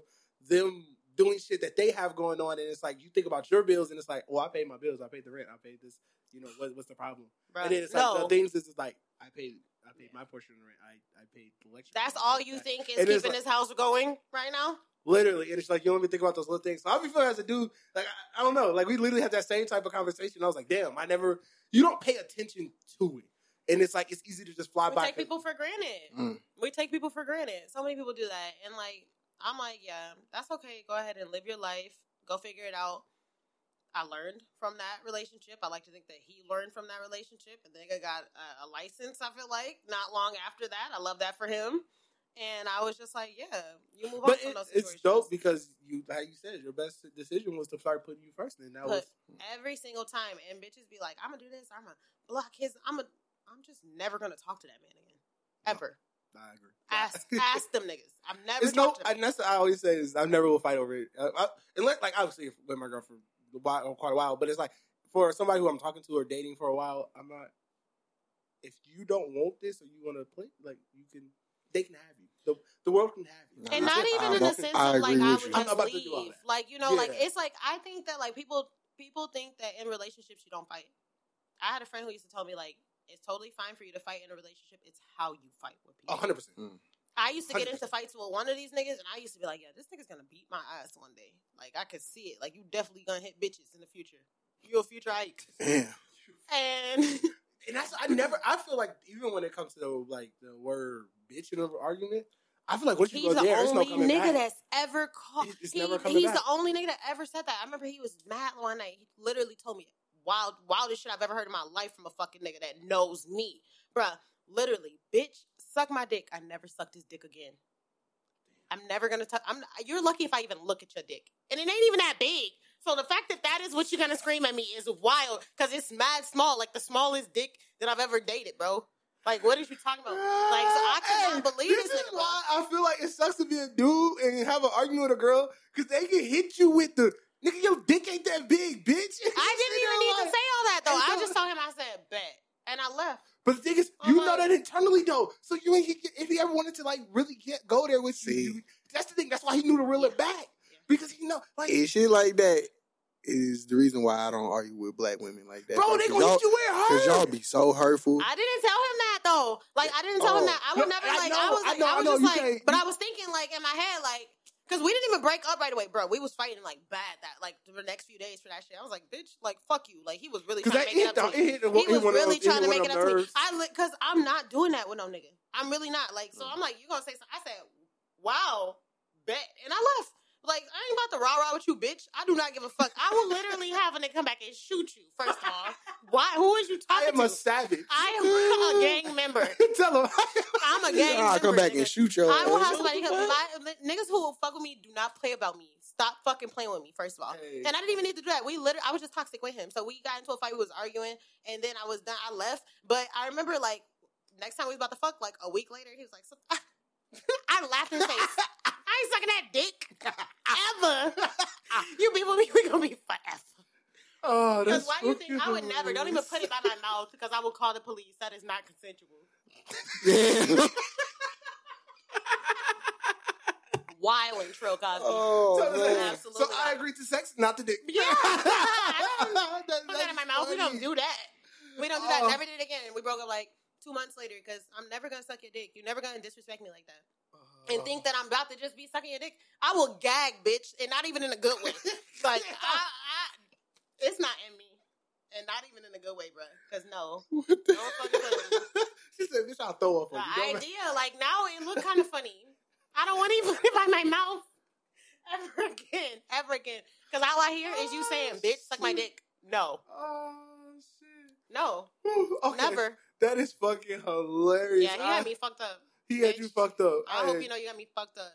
them doing shit that they have going on and it's like you think about your bills and it's like oh, I paid my bills I paid the rent I paid this you know what, what's the problem Bruh. and then it's like the things is just like I paid I paid my portion of the rent I I paid the electric that's all you that. think is And keeping like- this house going right now. Literally, and it's like you don't even think about those little things. So I be feeling as a dude, like I, I don't know, like we literally had that same type of conversation. I was like, damn, I never. You don't pay attention to it, and it's like it's easy to just fly We by. take people for granted. Mm. We take people for granted. So many people do that, and like I'm like, yeah, that's okay. Go ahead and live your life. Go figure it out. I learned from that relationship. I like to think that he learned from that relationship, and then I got a, a license. I feel like not long after that. I love that for him. And I was just like, yeah, you move but on from it, those it's dope because you, like you said, your best decision was to start putting you first, and that was every single time, and bitches be like, I'm gonna do this. I'm gonna block his. I'm a. I'm just never gonna talk to that man again, No. ever. I agree. Ask (laughs) ask them niggas. I'm never. It's no, and that's what I always say is I never will fight over it. Uh, I, unless, like obviously, if with my girl for a while, quite a while, but it's like for somebody who I'm talking to or dating for a while, I'm not. If you don't want this or you want to play, like you can, they can have you. The the world can have you. And I not even I in the sense I of like I would you. I'm just about to do all leave. that. Like you know, like it's like I think that like people people think that in relationships you don't fight. I had a friend who used to tell me like it's totally fine for you to fight in a relationship. It's how you fight with people. A hundred percent. I used to get into fights with one of these niggas, and I used to be like, "Yeah, this nigga's gonna beat my ass one day. Like I could see it. Like you definitely gonna hit bitches in the future. You a future Ike." Damn. And (laughs) And that's I never. I feel like even when it comes to the, like the word bitch in an argument, I feel like once you he's go the there, there's no only nigga back. that's ever called. It's- it's he- never he's back. the only nigga that ever said that. I remember he was mad one night. He literally told me wild, wildest shit I've ever heard in my life from a fucking nigga that knows me, bruh. Literally, bitch, suck my dick. I never sucked his dick again. I'm never gonna touch. I'm. You're lucky if I even look at your dick, and it ain't even that big. So the fact that that is what you're gonna scream at me is wild because it's mad small, like the smallest dick that I've ever dated, bro. Like, what are you talking about? Like, so I could not believe this this is why I feel like it sucks to be a dude and have an argument with a girl because they can hit you with the nigga. Your dick ain't that big, bitch. I (laughs) didn't even need to say all that though. I just told him I said bet, and I left. But the thing is, you I'm know that uh-huh. internally though. So you ain't if he ever wanted to like really get go there with See. you, that's the thing. That's why he knew to reel it back because he know like. And shit like that is the reason why I don't argue with black women like that. Bro, they Cause gonna y'all- hit you where Cause y'all be so hurtful. I didn't tell him that though. Like I didn't tell him Oh. that. I would No, never I like. know, I was I like, know, I I was know, just like, can't- but you- I was thinking like in my head like. Cause we didn't even break up right away, bro. We was fighting like bad that like the next few days for that shit. I was like, bitch, like fuck you. Like he was really trying to make it up to me. He was really trying to make it up to me. I because I'm not doing that with no nigga. I'm really not. Like so, I'm like, you gonna say something? I said, wow, bet, and I left. Like I ain't about to rah rah with you, bitch. I do not give a fuck. I will literally have a nigga come back and shoot you. First of all, why? Who is you talking to? I talking am a savage. I am a gang member. (laughs) Tell him. I'm a (laughs) gang I'll member. come back nigga. and shoot your I will ass. have somebody come. My, niggas who will fuck with me do not play about me. Stop fucking playing with me. First of all, Hey. and I didn't even need to do that. We literally, I was just toxic with him. So we got into a fight. We was arguing, and then I was done. I left. But I remember like next time we was about to fuck, like a week later, he was like, so, (laughs) I laughed in his face. I ain't sucking that dick ever. (laughs) you be people, we, we gonna be fight. Oh, you think I would never? Don't even put it by my mouth because I will call the police. That is not consensual. Yeah. (laughs) Wild and Trill Cosby. oh, So, man. Absolutely so I agreed to sex, not the dick. Yeah. I don't That- put that in my that's mouth. We don't do that. We don't do that. Oh. Never did it again. We broke up like two months later because I'm never gonna suck your dick. You're never gonna disrespect me like that Uh, and think that I'm about to just be sucking your dick. I will gag, bitch, and not even in a good way. (laughs) Like I, I it's not in me, and not even in a good way, bro. Because no, What the- don't fucking play (laughs) she said, "Bitch, I'll throw up The on you." Idea, like now, it look kind of funny. I don't want to even put it by my mouth (laughs) ever again, ever again. Because all I hear is you saying, "Bitch, suck my dick." No, Oh shit! no, Okay. never. That is fucking hilarious. Yeah, he I- had me fucked up. He had you fucked up. I hope you know you got me fucked up.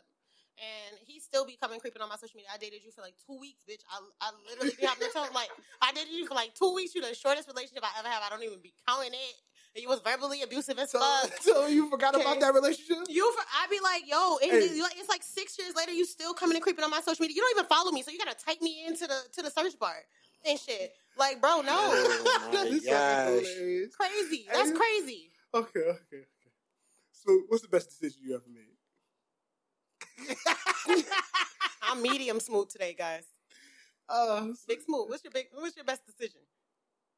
And he still be coming creeping on my social media. I dated you for like two weeks, bitch. I, I literally be having to tell him like (laughs) I dated you for like two weeks. You the shortest relationship I ever have. I don't even be counting it. And you was verbally abusive as So, fuck. (laughs) so you forgot Okay. about that relationship? You, for, I be like, yo, and Hey. it's, it's like six years later. You still coming and creeping on my social media. You don't even follow me, so you gotta type me into the to the search bar and shit. Like, bro, no, Oh, (laughs) my That is fucking gosh. crazy. That's crazy. Okay, okay, okay. So, what's the best decision you ever made? (laughs) I'm medium smooth today, guys. uh, Big smooth. What's your big? What's your best decision?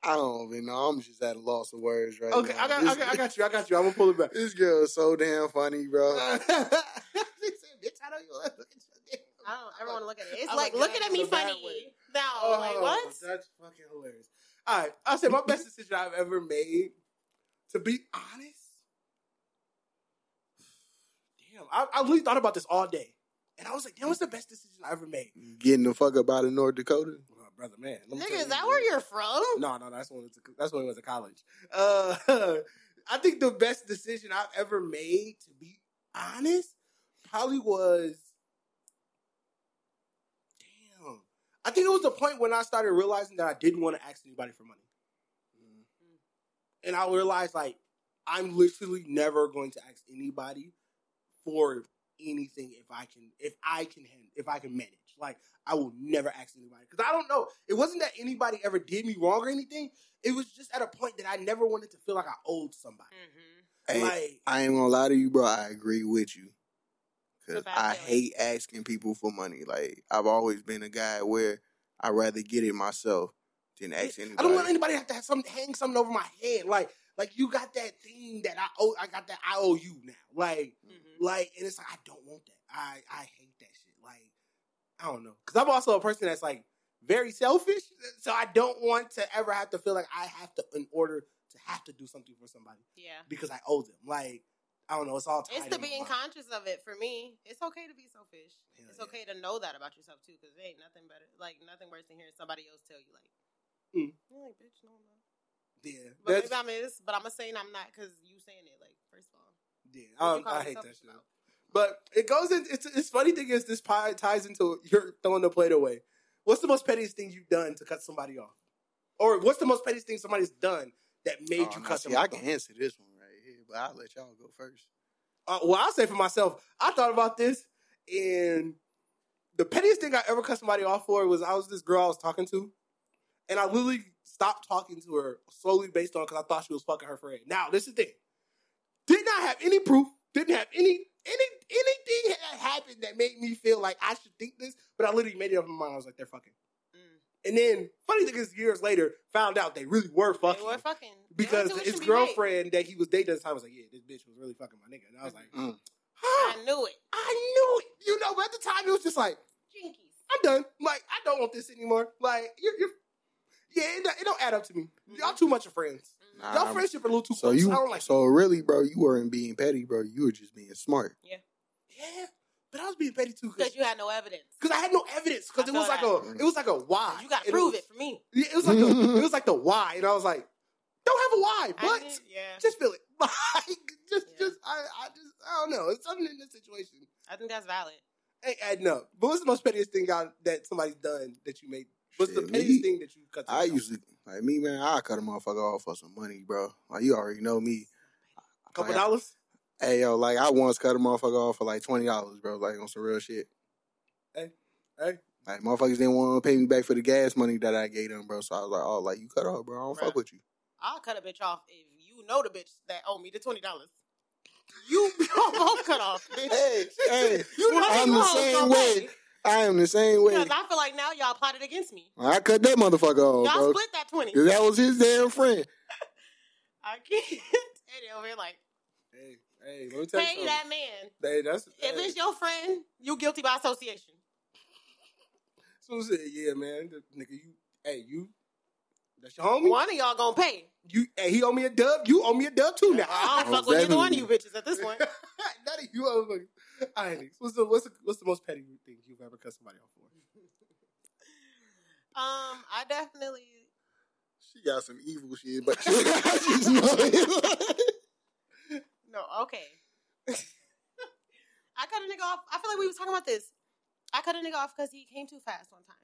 I don't even know. I'm just at a loss of words right okay, now. I got, This- I got, I got you, I got you. I'm gonna pull it back. This girl is so damn funny, bro. (laughs) she said, "Bitch, I don't even want to look at your dick." I don't ever want to look at it. It's I'm like looking looking at at me in a funny. Way. No, Oh, like what? That's fucking hilarious. All right, I'll say my best decision I've ever made. To be honest, damn, I, I really thought about this all day, and I was like, "Damn, what's the best decision I ever made?" Getting the fuck up out of North Dakota. Oh, brother, man, let Nigga, is that where you're from? No, no, that's when it's that's when it was at college. Uh, (laughs) I think the best decision I've ever made, to be honest, probably was. Damn, I think it was the point when I started realizing that I didn't want to ask anybody for money, and I realized like I'm literally never going to ask anybody for anything if I can if I can if I can manage. Like I will never ask anybody because I don't know. It wasn't that anybody ever did me wrong or anything. It was just at a point that I never wanted to feel like I owed somebody. Mm-hmm. Hey, Like I ain't gonna lie to you, bro. I agree with you. Cause It's a bad I hate asking people for money. Like I've always been a guy where I'd rather get it myself than ask anybody. I don't want anybody to have to have some hang something over my head. Like like you got that thing that I owe. I got that I owe you now. Like Mm-hmm. like and it's like I don't want that. I I hate that shit. Like I don't know because I'm also a person that's like very selfish. So I don't want to ever have to feel like I have to in order to have to do something for somebody Yeah. because I owe them. Like I don't know. It's all tied It's the being conscious of it for me. It's okay to be selfish. Hell it's yeah. okay to know that about yourself too, because ain't nothing better, like nothing worse than hearing somebody else tell you, like, Mm. you're like, bitch, no, I'm. Yeah, But that's, maybe I'm is, but I'm gonna say I'm not because you saying it. Like, first of all, yeah. Um, I hate yourself that shit. about? But it goes in. It's it's funny thing is this pie ties into you're throwing the plate away. What's the most pettiest thing you've done to cut somebody off, or what's the most pettiest thing somebody's done that made Oh, you now, cut see, them I off? can answer this one right here, but I'll let y'all go first. Uh, well, I'll say for myself, I thought about this, and the pettiest thing I ever cut somebody off for was I was this girl I was talking to, and I literally stopped talking to her solely based on because I thought she was fucking her friend. Now, this is the thing: did not have any proof, didn't have any any anything that happened that made me feel like I should think this, but I literally made it up in my mind. I was like, they're fucking. Mm. And then, funny thing is, years later, found out they really were fucking. They were fucking because his intuition be right. girlfriend that he was dating at the time was like, yeah, this bitch was really fucking my nigga. And I was like, Mm. huh. I knew it. I knew it. You know, but at the time it was just like, Jinkies. I'm done. Like, I don't want this anymore. Like, you're, you're yeah, it, don't- it don't add up to me. Y'all too much of friends. Mhm. Y'all friendship are a little too So close. you, I don't like. so really, bro, you weren't being petty, bro. You were just being smart. yeah, yeah. but I was being petty too Because you had no evidence. because I had no evidence. Because it was like that. a, it was like a why. You got to And prove was- it for me. Yeah, it was like a, (laughs) it was like the why, and I was like, don't have a why, but didn't- yeah, just feel it. (laughs) Like, just, Yeah. just, I, I just, I don't know. It's something in this situation. I think that's valid. ain't adding up. But what's the most pettiest thing I, that somebody's done that you made? What's the pettiest me? thing that you cut? I yourself? usually like me, man. I cut a motherfucker off for some money, bro. Like you already know me. a couple Like, I- dollars. Hey yo, like I once cut a motherfucker off for like twenty dollars, bro. Like on some real shit. Hey, hey. Like motherfuckers didn't want to pay me back for the gas money that I gave them, bro. So I was like, oh, like you cut off, bro. I don't Bruh. fuck with you. I'll cut a bitch off if you know the bitch that owe me the twenty dollars. You (laughs) both cut off, bitch. Hey, hey, You know I'm you the same gonna way. I am the same way. Because I feel like now y'all plotted against me. I cut that motherfucker off, y'all bro. split that twenty. that was his damn friend. (laughs) I can't. Eddie over here like, Hey, hey, let me tell you pay something. that man. Hey, that's If hey. it's your friend, you guilty by association. So said, yeah, man, nigga, you, hey, you, that's your homie. One of y'all gonna pay. You, hey, he owe me a dub. You owe me a dub too now. I don't fuck with either one of you bitches at this point. (laughs) None of you motherfuckers. All right, Nix, what's the what's the what's the most petty thing you've ever cut somebody off for? (laughs) Um, I definitely. She got some evil shit, but (laughs) she, she's not. No, okay. I cut a nigga off. I feel like we was talking about this. I cut a nigga off because he came too fast one time,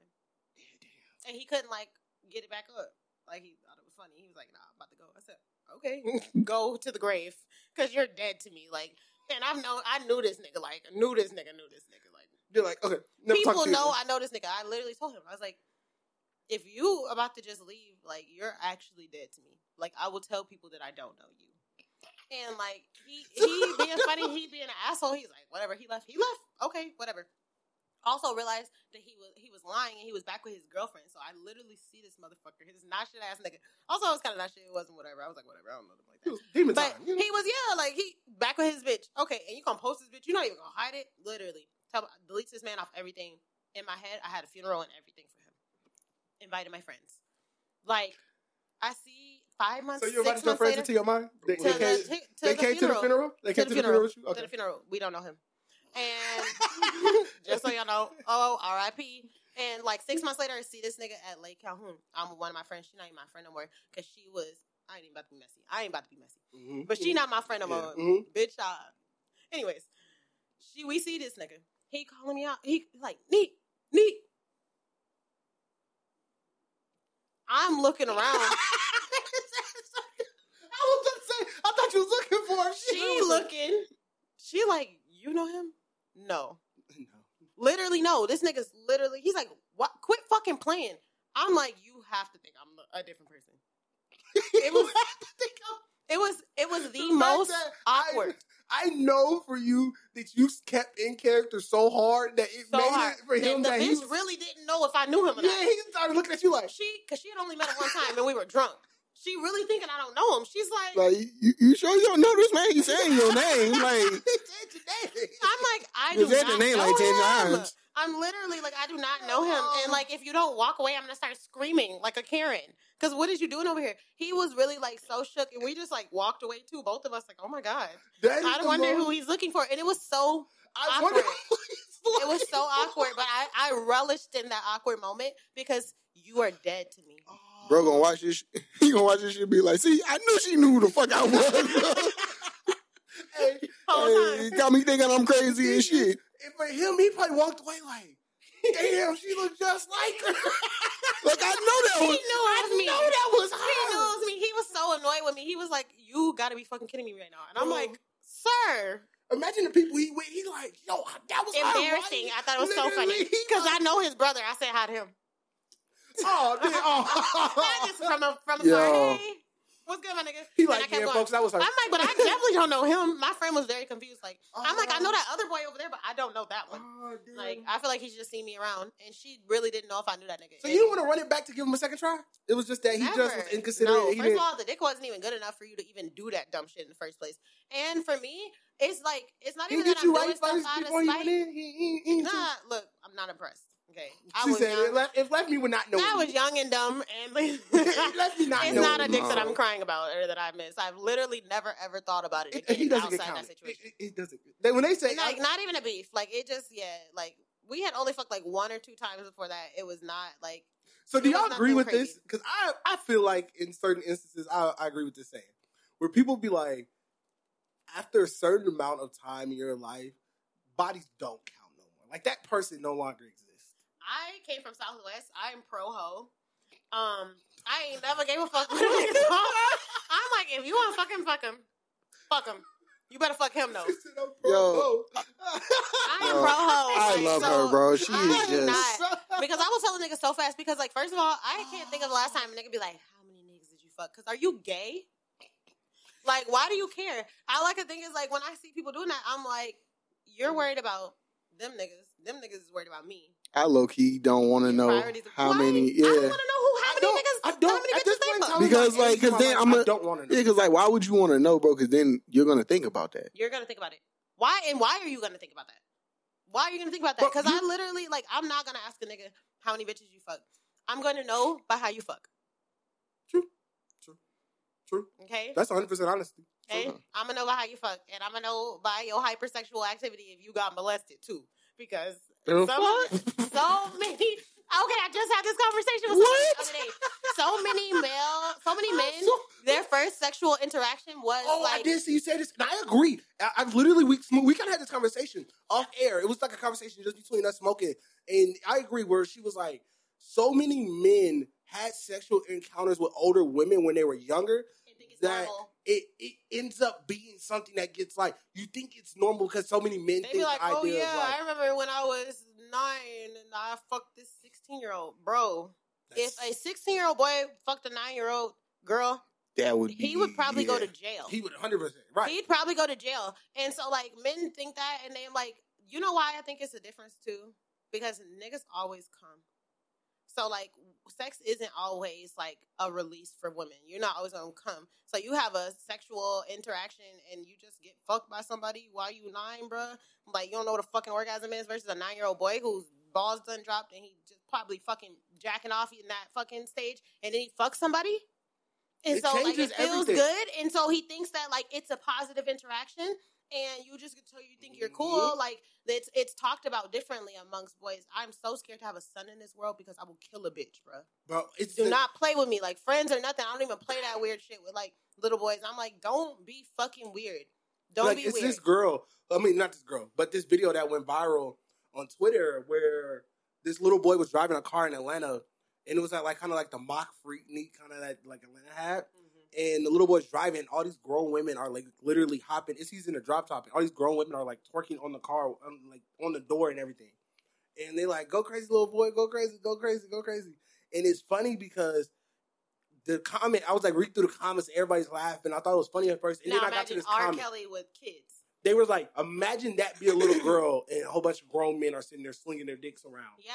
and he couldn't like get it back up. Like he thought it was funny. He was like, "Nah, I'm about to go." I said, "Okay, (laughs) go to the grave because you're dead to me." Like, and I've known, I knew this nigga. Like, knew this nigga, knew this nigga. Like, You're like, okay, people know. I know this nigga. I literally told him, I was like, if you about to just leave, like you're actually dead to me. Like I will tell people that I don't know you. And like he he being funny, he being an asshole. He's like, whatever. He left. He left. Okay, whatever. Also realized that he was he was lying and he was back with his girlfriend. So I literally see this motherfucker, his not shit ass nigga. Also, it was kind of not shit. It wasn't whatever. I was like, whatever. I don't know them like that. demon But time. you know? he was yeah, like he back with his bitch. Okay, and you gonna post this bitch? You're not even gonna hide it. Literally, tell deletes this man off everything. In my head, I had a funeral and everything for him. Invited my friends. Like I see five months. so you invited your friends later, into your mind? They, to they the, came, to, to they the came to the funeral. They to came the to the funeral. funeral with you. To the funeral. We don't know him. And (laughs) just so y'all know, oh, R.I.P. And like six months later, I see this nigga at Lake Calhoun. I'm with one of my friends. She's not even my friend no more because she was. I ain't even about to be messy. I ain't about to be messy. Mhm. But she not my friend no Yeah. more. Mhm. Bitch, uh, anyways, she we see this nigga. He calling me out. He like neat, neat. I'm looking around. (laughs) I was gonna say, I thought you was looking for him. she looking. She like, you know him? No, (laughs) No. literally no. This nigga's literally. He's like, what? Quit fucking playing. I'm like, you have to think I'm a different person. (laughs) It was. It was. It was the The most awkward. I, I know for you that you kept in character so hard that it so made hard. it for him the that bitch he was, really didn't know if I knew him or yeah, he started looking at you like, she because she had only met him one time and we were drunk. She really thinking I don't know him. She's like, like, you, you sure you don't know this man? He's saying your name. (laughs) Like, he said your name. I'm like, I You do said not the name know like 10 him. times. I'm literally like, I do not know him. And like, if you don't walk away, I'm gonna start screaming like a Karen. Because what is you doing over here? He was really like so shook, and we just like walked away too. Both of us like, oh my god. That is I wonder most- who he's looking for, and it was so I wonder awkward. who he's it was so awkward. But I I relished in that awkward moment because you are dead to me. for. Bro, gonna watch this. sh- (laughs) He gonna watch this shit. Be like, see, I knew she knew who the fuck I was. (laughs) Hey, hey, got me thinking I'm crazy and shit. and for him, he probably walked away like, damn, she looked just like her. (laughs) Like I know that He was. knew it was me. know that was He her. knew it was me. He was so annoyed with me. He was like, "You got to be fucking kidding me right now." And I'm like, "Sir, Imagine the people he with. He like, yo, that was embarrassing." right? I thought it was so funny Literally, he because I know his brother. I said hi to him. Oh, (laughs) damn, oh. Just from a from a Yo. car. What's good, my nigga? He And I like, kept yeah, going. folks, that was her. I'm like, but I definitely don't know him. My friend was very confused. Like, I'm like, I know Oh. that other boy over there, but I don't know that one. Oh. Like, I feel like he's just seen me around, and she really didn't know if I knew that nigga. so you didn't want to run it back to give him a second try? It was just that he just was inconsiderate. No, he first didn't, of all, the dick wasn't even good enough for you to even do that dumb shit in the first place. And for me, it's like it's not he even did that you I'm right doing first stuff out of he spite. He, he, he, Nah, look, I'm not impressed. Okay, I She was said young. it left, it left me with not knowing. I was young and dumb, and (laughs) it left me not (laughs) it's knowing. not a you. dick that I'm crying about or that I miss. I've literally never ever thought about it It- again he doesn't get outside counted. that situation. It, it, it doesn't. They, when they say, And, like not even a beef. Like it just yeah. Like we had only fucked like one or two times before that. It was not like So do y'all agree with crazy. this? Because I I feel like in certain instances I, I agree with this saying where people be like, after a certain amount of time in your life, bodies don't count no more. Like that person no longer exists. I came from Southwest. I'm pro ho. Um, I ain't never gave a fuck what a nigga thought. I'm like, if you want to fuck him, fuck him, fuck him. You better fuck him though. Yo. I am pro ho. I love so her, bro. She I is just. not- (laughs) because I will tell a nigga so fast. Because like, first of all, I can't think of the last time a nigga be like, "How many niggas did you fuck?" Because are you gay? Like, why do you care? All I can think is like when I see people doing that, I'm like, you're worried about them niggas. Them niggas is worried about me. I low key don't want to know how Why? many. I don't want to know who how I many don't- niggas. I don't. How many at bitches this they point in fuck? time, Because, then I'm I a- don't want to yeah. Because like, why would you want to know, bro? Because then you're gonna think about that. You're gonna think about it. Why and why are you gonna think about that? Why are you gonna think about that? Because I literally like I'm not gonna ask a nigga how many bitches you fuck. I'm gonna know by how you fuck. True. True. True. Okay. That's 100 percent honesty. Okay. True. I'm gonna know by how you fuck, and I'm gonna know by your hypersexual activity if you got molested too. Because So many. Okay, I just had this conversation with someone the other day. So many male, so many men. so- Their first sexual interaction was Oh, I did see you say this, and I agree. I, I literally we we kind of had this conversation off air. It was like a conversation just between us smoking, and I agree. Where she was like, so many men had sexual encounters with older women when they were younger. I think it's that normal. It, it ends up being something that gets like you think it's normal because so many men They think like, "Oh yeah, like I remember when I was nine and I fucked this sixteen year old bro." If a sixteen year old boy fucked a nine year old girl, That would be. he would probably go to jail. he would 100 percent right. He'd probably go to jail. And so like men think that and they like you know why I think it's a difference too? Because niggas always come. So like sex isn't always like a release for women. You're not always gonna come. So you have a sexual interaction and you just get fucked by somebody while you nine, bruh. Like you don't know what a fucking orgasm is versus a nine year old boy whose balls done dropped and he just probably fucking jacking off in that fucking stage and then he fucks somebody. And It so like it feels everything. good. And so he thinks that like it's a positive interaction and you just to you think you're cool. Mhm. Like it's it's talked about differently amongst boys. I'm so scared to have a son in this world because I will kill a bitch, bro. Bro, it's Do the- not play with me like friends or nothing. I don't even play that weird shit with like little boys. I'm like, don't be fucking weird. Don't like be it's weird. this girl. I mean, not this girl, but this video that went viral on Twitter where this little boy was driving a car in Atlanta, and it was at like kind of like the mock Freaknik kind of that like Atlanta had. Mhm. And the little boy's driving. All these grown women are like literally hopping. It's he's in a drop top. And all these grown women are like twerking on the car, on, like on the door and everything. And they like, "Go crazy, little boy! Go crazy! Go crazy! Go crazy!" And it's funny because the comment, I was like read through the comments, everybody's laughing. I thought it was funny at first, and now then I got to this R. comment Kelly with kids. they were like, imagine that be a little girl and a whole bunch of grown men are sitting there slinging their dicks around. Yeah.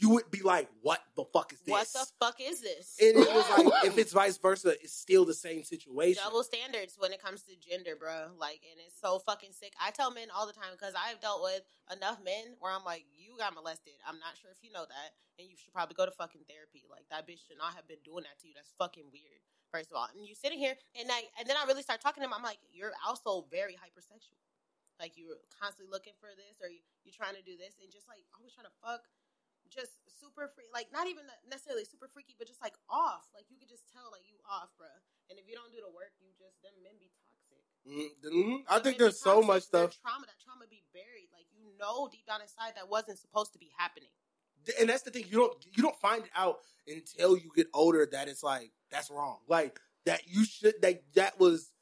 You would be like, what the fuck is this? What the fuck is this? and it was like, if it's vice versa, it's still the same situation. double standards when it comes to gender, bro. Like, and it's so fucking sick. I tell men all the time because I've dealt with enough men where I'm like, you got molested. I'm not sure if you know that, and you should probably go to fucking therapy. Like that bitch should not have been doing that to you. That's fucking weird. First of all, and you sitting here, and I, and then I really start talking to him. I'm like, you're also very hypersexual. Like you're constantly looking for this, or you you trying to do this, and just like always trying to fuck just super free, like not even necessarily super freaky, but just like off. Like you could just tell, like you off, bro. And if you don't do the work, you just them men be toxic. Mhm, mhm. I Them think there's so much stuff, trauma. That trauma be buried. Like you know deep down inside that wasn't supposed to be happening. and that's the thing. You don't you don't find out until you get older that it's like that's wrong. Like that you should that that was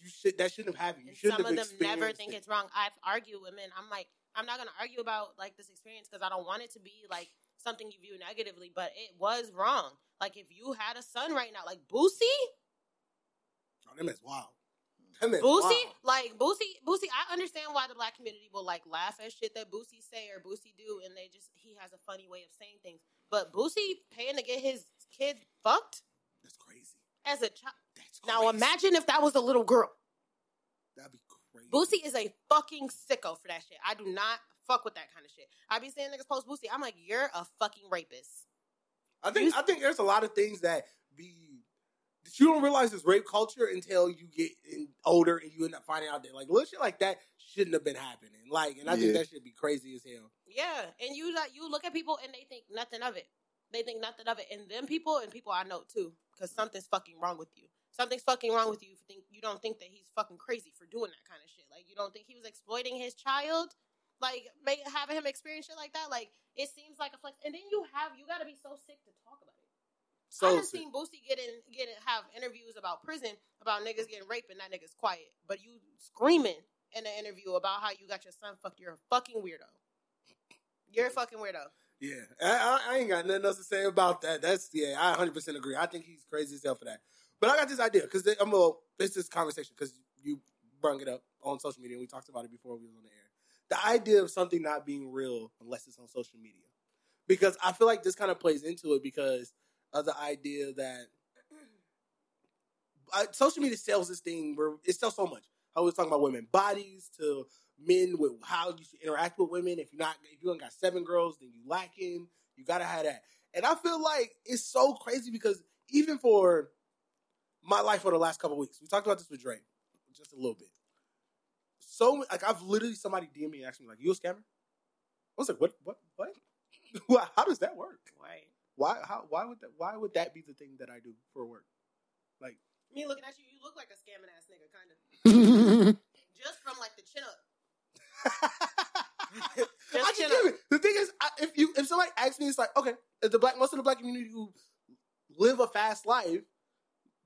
you should that shouldn't have happened. You shouldn't some of them never think it. it's wrong. I've argued with men. I'm like, I'm not gonna argue about like this experience because I don't want it to be like something you view negatively, but it was wrong. Like if you had a son right now, like Boosie, Oh, them is wild. Is Boosie, wild. like Boosie, Boosie. I understand why the black community will like laugh at shit that Boosie say or Boosie do, and they just he has a funny way of saying things. But Boosie paying to get his kid fucked That's crazy. as a child. Now imagine if that was a little girl. that'd be. Boosie is a fucking sicko for that shit. I do not fuck with that kind of shit. I be seeing niggas post Boosie. I'm like, you're a fucking rapist. I think I think there's a lot of things that be that you don't realize is rape culture until you get in, older and you end up finding out that like little shit like that shouldn't have been happening. Like, and I think that should be crazy as hell. Yeah, and you like you look at people and they think nothing of it. They think nothing of it, and them people and people I know too, because something's fucking wrong with you. Something's fucking wrong with you. If you think you don't think that he's fucking crazy for doing that kind of shit. Like you don't think he was exploiting his child, like make, having him experience shit like that. Like it seems like a flex. And then you have you got to be so sick to talk about it. I have seen Boosie get in, get in, have interviews about prison about niggas getting raped and that nigga's quiet, but you screaming in an interview about how you got your son fucked. You're a fucking weirdo. You're a fucking weirdo. Yeah, I, I, I ain't got nothing else to say about that. That's yeah, I 100 percent agree. I think he's crazy as hell for that. But I got this idea because I'm a this this conversation because you brought it up on social media and we talked about it before we was on the air. The idea of something not being real unless it's on social media, because I feel like this kind of plays into it because of the idea that social media sells this thing where it sells so much. I was talking about women bodies to men with how you should interact with women. If you're not, if you only got seven girls, then you lacking. You gotta have that. And I feel like it's so crazy because even for my life for the last couple weeks, we talked about this with Dre just a little bit. So like I've literally somebody DM me and asked me like, "You a scammer?" I was like, "What? What? What? (laughs) how does that work? Right. Why? How? Why would that? Why would that be the thing that I do for work? Like, Me looking at you, you look like a scamming ass nigga, kind of. (laughs) Just from like the chin up. (laughs) I can give it. The thing is, I, if you if somebody asks me, it's like okay, the black most of the black community who live a fast life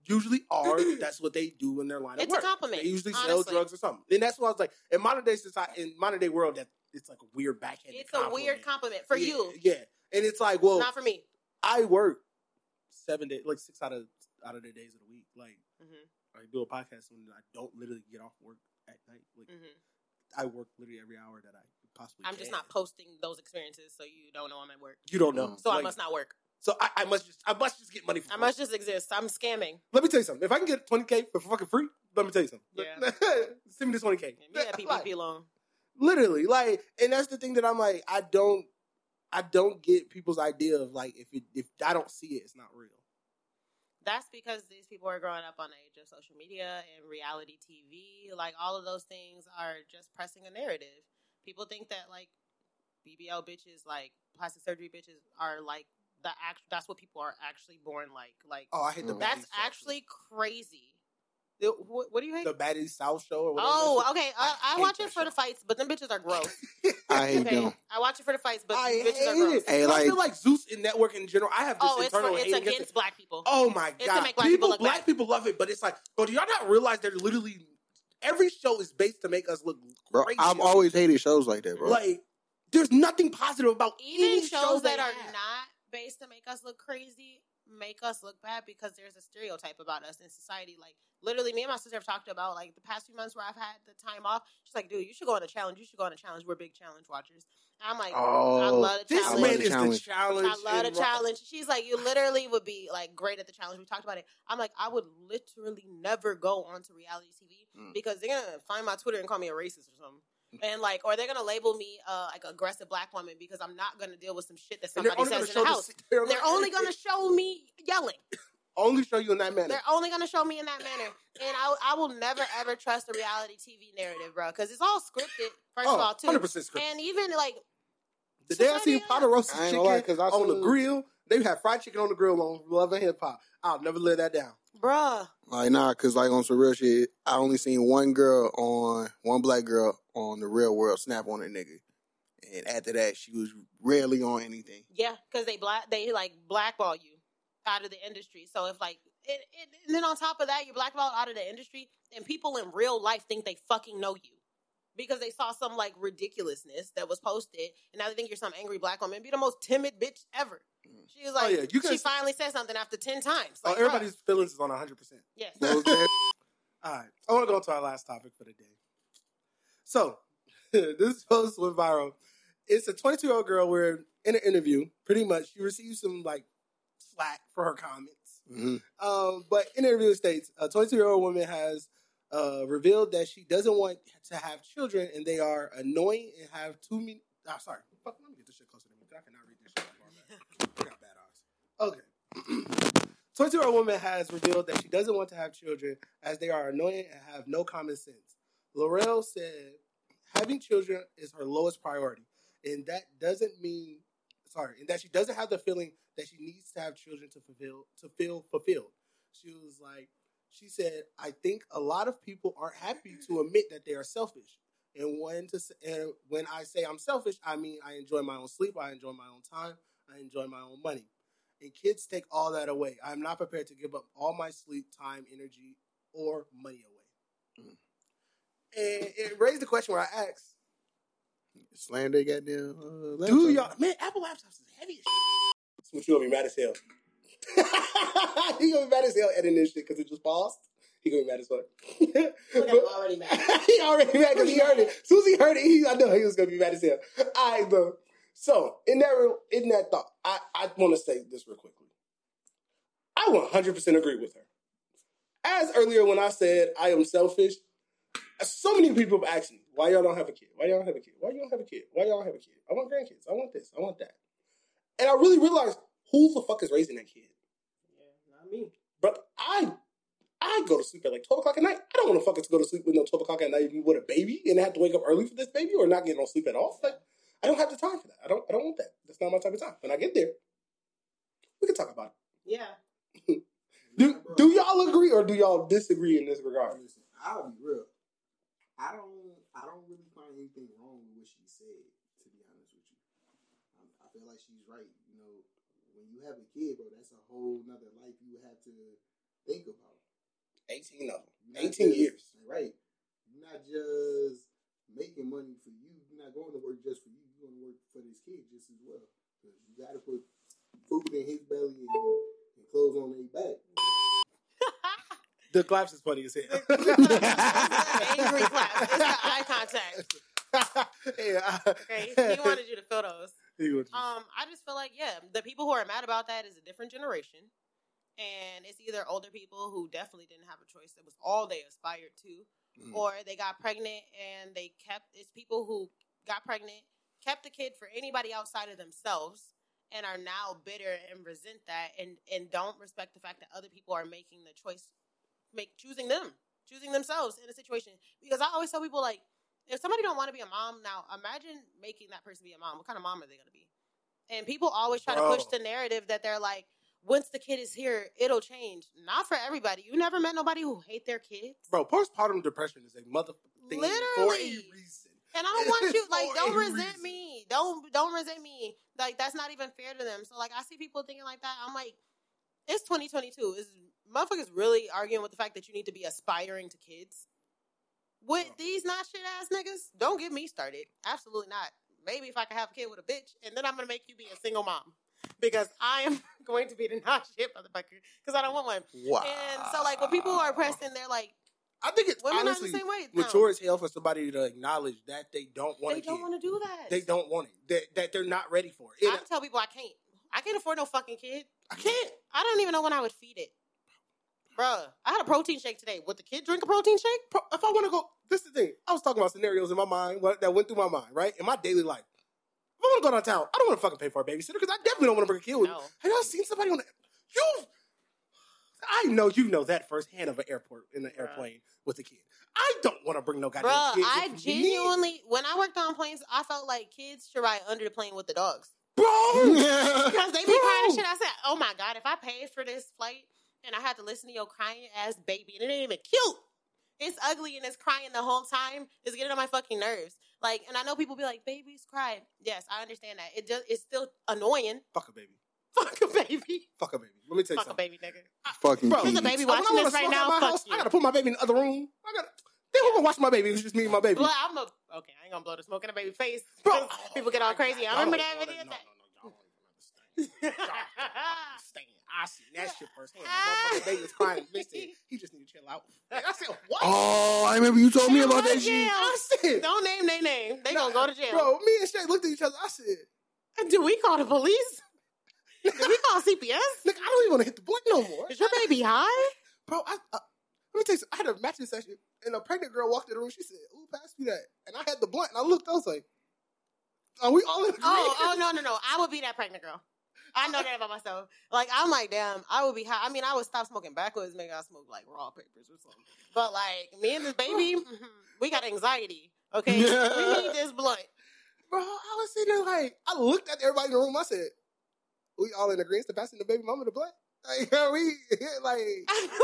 usually are (clears throat) that's what they do in their line of It's a compliment, They usually sell drugs or something, and that's what I was like. In modern day society, in modern day world, that it's like a weird backhanded. It's a weird compliment for Yeah, you, yeah. And it's like, well, not for me. I work seven days, like six out of out of the days of the week. Like hmm I do a podcast when I don't literally get off work at night. Like hmm I work literally every hour that I possibly. I'm just not posting those experiences, so you don't know I'm at work. You don't know. So I must not work. So I, I must just I must just get money. For I free. must just exist. I'm scamming. Let me tell you something. If I can get twenty k for fucking free, let me tell you something. Yeah. (laughs) Send me the twenty k. Yeah, PPP loan. Literally, like, and that's the thing that I'm like, I don't, I don't get people's idea of like if it, if I don't see it, it's not real. That's because these people are growing up on the age of social media and reality TV. Like all of those things are just pressing a narrative. People think that like BBL bitches, like plastic surgery bitches, are like the act. That's what people are actually born like. Like Oh, I hate the Mm. baddies that's show. actually crazy. The- What, what do you hate? the baddies South show or whatever. Oh, okay. I, I I watch it for the fights, but them bitches are gross. (laughs) I hate Okay, them. I watch it for the fights, but I bitches are gross. it. Hey, And I feel like- like Zeus in Network in general. I have this Oh, it's internal for, it's against against black people. Oh my It's to god! make black people, people look black bad. people love it, but it's like, bro, do y'all not realize they're literally every show is based to make us look Bro, crazy. I'm always hated shows like that, bro. like. There's nothing positive about even any shows show that they are have. not based to make us look crazy make us look bad because there's a stereotype about us in society. Like literally, me and my sister have talked about like the past few months where I've had the time off. She's like, "Dude, you should go on a challenge. You should go on a challenge. We're big challenge watchers." And I'm like, "I Oh, love This I challenge. love man the is the challenge. challenge. I love the and challenge. She's like, you literally would be like great at the challenge. We talked about it. I'm like, I would literally never go onto reality TV Mm. because they're gonna find my Twitter and call me a racist or something. And like, or they're gonna label me uh, like aggressive black woman because I'm not gonna deal with some shit that somebody says gonna in the house. the, they're, They're only gonna show me yelling. (coughs) only show you in that manner. They're only gonna show me in that manner, and I, I will never ever trust a reality TV narrative, bro, because it's all scripted. First Oh, of all, too, 100% scripted. and even like The day I Society, seen Potter roast I chicken gonna I on the grill, they had fried chicken on the grill on Love and Hip Hop. I'll never let that down. bruh, Like nah, cause like on some real shit, I only seen one girl on one black girl on the real world snap on a nigga, and after that she was rarely on anything. Yeah, because they black they like blackball you out of the industry. So if like it, it, and then on top of that, you're blackballed out of the industry, and people in real life think they fucking know you because they saw some like ridiculousness that was posted, and now they think you're some angry black woman. Be the most timid bitch ever. Mm. She was like, oh, yeah, you she finally said something after ten times. Oh, everybody's bruh, feelings is on 100%. yes. (laughs) All right. I want to go to our last topic for the day. So, (laughs) this post went viral. It's a 22 year old girl where in an interview, pretty much, she received some like slack for her comments. Mhm. Um, but in the interview states a 22 year old woman has uh, revealed that she doesn't want to have children and they are annoying and have too many. Ah, sorry. Fuck, let me get this shit closer to me. I cannot read this shit. I got bad eyes. Okay. (clears throat) 22 year old woman has revealed that she doesn't want to have children as they are annoying and have no common sense. Laurel said having children is her lowest priority, and that doesn't mean sorry, and that she doesn't have the feeling that she needs to have children to fulfill to feel fulfilled. She was like, she said, I think a lot of people aren't happy to admit that they are selfish. And when to and when I say I'm selfish, I mean I enjoy my own sleep, I enjoy my own time, I enjoy my own money. And kids take all that away. I'm not prepared to give up all my sleep, time, energy, or money away. Mm. And it raised the question where I asked, Slam they goddamn uh, laptop. Do y'all man? Apple laptops is heavy. As shit. Switch you gonna be mad as hell. (laughs) he gonna be mad as hell editing this shit because it just paused. He gonna be mad as fuck. Look, (laughs) I'm already mad. (laughs) he already mad because he heard it. As soon as he heard it, he, I know he was gonna be mad as hell. All right, bro. So in that in that thought, I I want to say this real quickly. I 100% agree with her. As earlier when I said I am selfish, so many people have asked me, why y'all don't have a kid? Why y'all don't have a kid? Why y'all don't have a kid? Why y'all don't have a kid? I want grandkids. I want this. I want that. And I really realized who the fuck is raising that kid? Yeah, not me. But I I go to sleep at like 12 o'clock at night. I don't want to fucking go to sleep with no 12 o'clock at night with a baby and I have to wake up early for this baby or not get no sleep at all. Like, I don't have the time for that. I don't I don't want that. That's not my type of time. When I get there, we can talk about it. Yeah. (laughs) Do, do y'all agree or do y'all disagree in this regard? Listen, I'll be real. I don't. I don't really find anything wrong with what she said. To be honest with you, I, I feel like she's right. You know, when you have a kid, bro, that's a whole nother life you have to think about. 18 of them. 18 just- years. right? You're not just making money for you. You're not going to work just for you. You're going to work for this kid just as well. Because you got to put food in his belly and, and clothes on his back. The claps is funny as hell. (laughs) Angry (laughs) clap. It's the eye contact. (laughs) yeah. Okay, he wanted you to feel those. He wanted you- Um, I just feel like yeah, the people who are mad about that is a different generation, and it's either older people who definitely didn't have a choice; it was all they aspired to, Mm. or they got pregnant and they kept. It's people who got pregnant, kept the kid for anybody outside of themselves, and are now bitter and resent that, and and don't respect the fact that other people are making the choice, make choosing them, choosing themselves in a situation. Because I always tell people like if somebody don't want to be a mom now, imagine making that person be a mom. What kind of mom are they going to be? And people always try Bro. to push the narrative that they're like, once the kid is here, it'll change. Not for everybody. You never met nobody who hate their kids. Bro, postpartum depression is a motherfucking thing for a Literally. reason. And I don't want you (laughs) like don't resent reason. me. Don't don't resent me. Like that's not even fair to them. So like I see people thinking like that. I'm like, it's 2022. Is motherfuckers really arguing with the fact that you need to be aspiring to kids? With Bro. these not shit ass niggas, don't get me started. Absolutely not. Maybe if I could have a kid with a bitch, and then I'm gonna make you be a single mom because I am (laughs) going to be the not shit motherfucker because I don't want one. Wow. And so like when people are pressing, they're like, I think it's women honestly are the same way. now. mature as hell for somebody to acknowledge that they don't want They don't want to do that. They don't want it. That, that they're not ready for it. I tell people I can't. I can't afford no fucking kid. I can't. I don't even know when I would feed it. Bruh, I had a protein shake today. Would the kid drink a protein shake? Pro- If I want to go, this is the thing. I was talking about scenarios in my mind what- that went through my mind, right? In my daily life. If I want to go downtown, I don't want to fucking pay for a babysitter because I definitely don't want to bring a kid with me. No. Have y'all seen somebody on the you? I know you know that firsthand of an airport in an Bruh. airplane with a kid. I don't want to bring no goddamn Bruh, kids. I me. genuinely, when I worked on planes, I felt like kids should ride under the plane with the dogs. bro. (laughs) Because they be crying shit. I said, oh my God, if I paid for this flight and I had to listen to your crying ass baby and it ain't even cute. It's ugly and it's crying the whole time. It's getting on my fucking nerves. Like, and I know people be like, babies cry. Yes, I understand that. It just, it's still annoying. Fuck a baby. Fuck a baby. Fuck a baby. Let me tell you Fuck a something. baby, nigga. Fucking Bro, There's a kids. baby When I watching wanna this right smoke now. at my Fuck house, you. I gotta put my baby in the other room. I gotta. They won't watch my baby. It's just me and my baby. Well, I'm a okay. I ain't gonna blow the smoke in a baby face. Bro, people get all crazy. I remember that video. I seen that shit firsthand. My motherfucking baby was crying. Listen, he just need to chill out. And I said, what? Oh, I remember you told me about that shit. I said, Don't name their name. They gonna go to jail. Bro, me and Shay looked at each other. I said, Do we call the police? Do we call CPS? Look, (laughs) I don't even want to hit the blunt no more. Is your baby high? Bro, I, I, let me tell you something. I had a matching session, and a pregnant girl walked in the room. She said, "Ooh, pass me that." And I had the blunt, and I looked. I was like, "Are we all in oh, agreement?" Oh, oh no, no, no. I would be that pregnant girl. I know that about myself. Like I'm like, damn, I would be high. I mean, I would stop smoking backwards, maybe I smoke like raw papers or something. But like me and this baby, (laughs) we got anxiety. Okay, (laughs) we need this blunt. bro. I was sitting there like, I looked at everybody in the room. I said, "We all in agreement to passing the baby mama the blunt." Like, are (laughs) we like?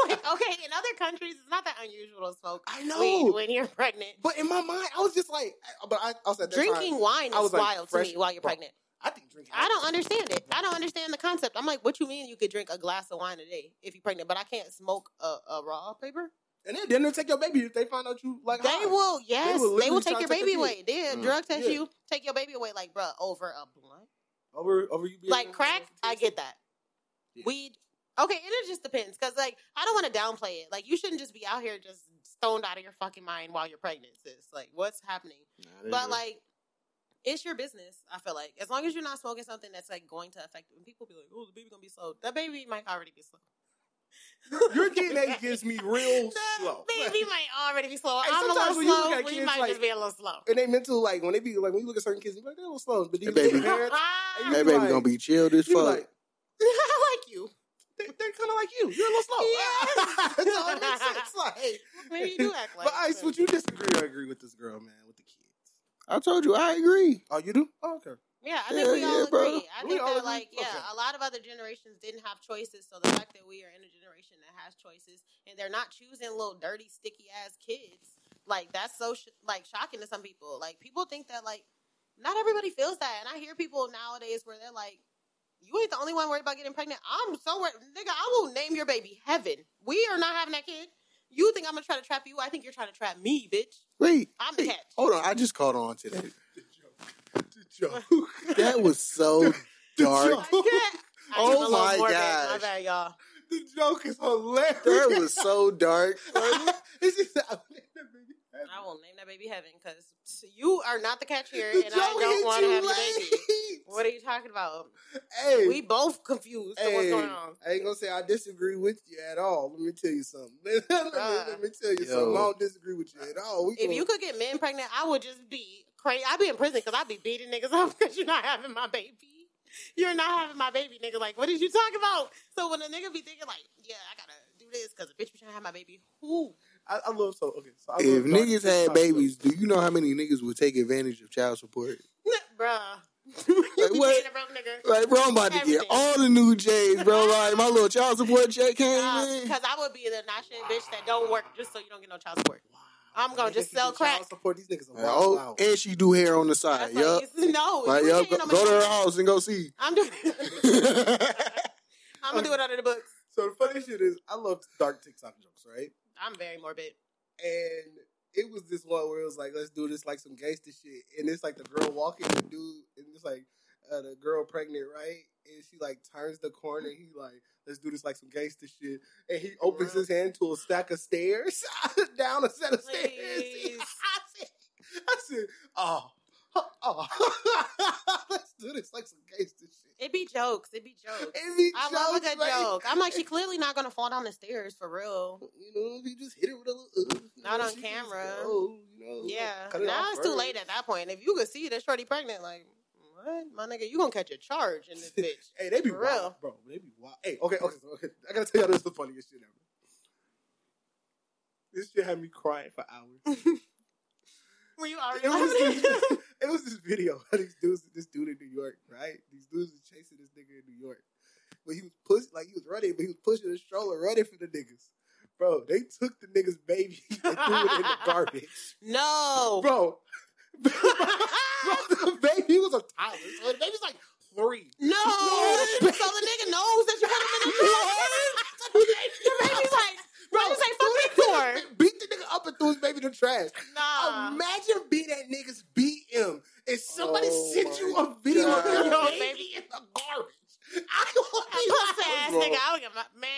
like, okay, in other countries, it's not that unusual to smoke I know. weed when you're pregnant. But in my mind, I was just like, but I, I was at that Drinking Time, wine I is was like, wild fresh- to me while you're bro, pregnant. I think drinking. I don't understand it. I don't understand the concept. I'm like, what you mean you could drink a glass of wine a day if you're pregnant, but I can't smoke a, a raw paper? And then, then they'll take your baby if they find out you like They high. will, yes, they will, literally take your take baby away. They Mm. drug test Yeah. you, take your baby away, like, bruh, over a blunt. over over you. being Like crack, I get that. Yeah. Weed, okay, and it just depends. Cause like, I don't want to downplay it. Like, you shouldn't just be out here just stoned out of your fucking mind while you're pregnant, sis. Like, what's happening? But like, it's your business. I feel like as long as you're not smoking something that's like going to affect. When people be like, "Oh, the baby gonna be slow," that baby might already be slow. Your DNA gives me real (laughs) That slow. Baby might already be slow. Hey, I'm a sometimes little when you look slow. at We kids, might like- just be a little slow. and they mental like when they be like when you look at certain kids, you be like they're a little slow, but then That baby- parents, ah. that be baby like- gonna be chilled as you be fuck. like (laughs) like you. they, they're kind of like you. You're a little slow. Yes. That's (laughs) all it makes sense. Like, Maybe you do act like. but Ice, would you disagree or agree with this girl, man, with the kids? I told you, I agree. Oh, you do? Oh, okay. Yeah, I think Yeah, we all yeah, bro. agree. I We think all that, agree? like, yeah, Okay. a lot of other generations didn't have choices. So the fact that we are in a generation that has choices and they're not choosing little dirty, sticky ass kids, like that's so sh- like shocking to some people. Like people think that like not everybody feels that, and I hear people nowadays where they're like. You ain't the only one worried about getting pregnant. I'm so worried. Nigga, I will name your baby Heaven. We are not having that kid. You think I'm gonna try to trap you? I think you're trying to trap me, bitch. Wait, I'm the wait, catch. hold on. I just caught on to that. The joke. The joke. That was so dark. I can't. I Oh was a little my morbid. gosh. My bad, y'all. the joke is hilarious. That was so dark. (laughs) It's just- I will name that baby Heaven because you are not the catch here, The (laughs) and I don't want to have your late. baby. What are you talking about? Hey, We both confused. So what's going on? I ain't gonna say I disagree with you at all. Let me tell you something. (laughs) let, me, Bruh. let me tell you Yo. something. I don't disagree with you at all. We If gonna- you could get men pregnant, I would just be crazy. I'd be in prison because I'd be beating niggas up because you're not having my baby. You're not having my baby, nigga. Like, what did you talk about? So when a nigga be thinking like, yeah, I gotta do this because a bitch be trying to have my baby. Who? I, I love so okay. So I If love niggas TikTok had jokes. babies, do you know how many niggas would take advantage of child support? (laughs) Bruh. (laughs) you be what? being a broke nigga. Like, bro, I'm about to Everything. get all the new J's, bro. (laughs) Like, my little child support check came in. Because I would be the not shit bitch that don't work just so you don't get no child support. I'm gonna just sell get child crack. Support these niggas. Are Like, oh, wild oh, out. and she do hair on the side. That's Yup. like, no, Like, you yup, go, go to her house and go see. I'm doing. I'm gonna do it under the books. So the funny shit is, I love dark TikTok jokes, right? I'm very morbid. And it was this one where it was like, let's do this like some gangster shit. And it's like the girl walking, the dude, and it's like uh, the girl pregnant, right? And she like turns the corner. He like, let's do this like some gangster shit. And he opens his hand to a stack of stairs, (laughs) down a set of stairs. (laughs) I said, I said, oh, oh, (laughs) let's do this like some gangster shit. It be jokes. It be jokes. It be I love a good joke. I'm like, she (laughs) clearly not gonna fall down the stairs for real. You know, you just hit it with a little. Uh, Not know, on camera. go, you know, Yeah. Now off it's too late at that point. If you could see that shorty pregnant, like, what, my nigga, you gonna catch a charge in this (laughs) bitch. Hey, they be For wild, real. bro. They be wild. Hey, okay, okay, okay. I gotta tell y'all this is the funniest shit ever. This shit had me crying for hours. Were you already it, was this, (laughs) (laughs) it was this video (laughs) of these dudes, this dude in New York, right? These dudes was chasing this nigga in New York. But he was pushing, like he was running, but he was pushing a stroller, running for the niggas. Bro, they took the nigga's baby and threw it in the garbage. no. Bro, bro, the baby was a toddler. So the baby's like three. No. so the nigga knows that you put him in the trash. the baby's like, bro, you say fuck me for? Beat up and threw his baby in the trash. Nah. Imagine being that niggas BM and somebody Oh sent you a video of your God. baby in the garbage. I would I'm be pussy ass bro. nigga. I would get my man.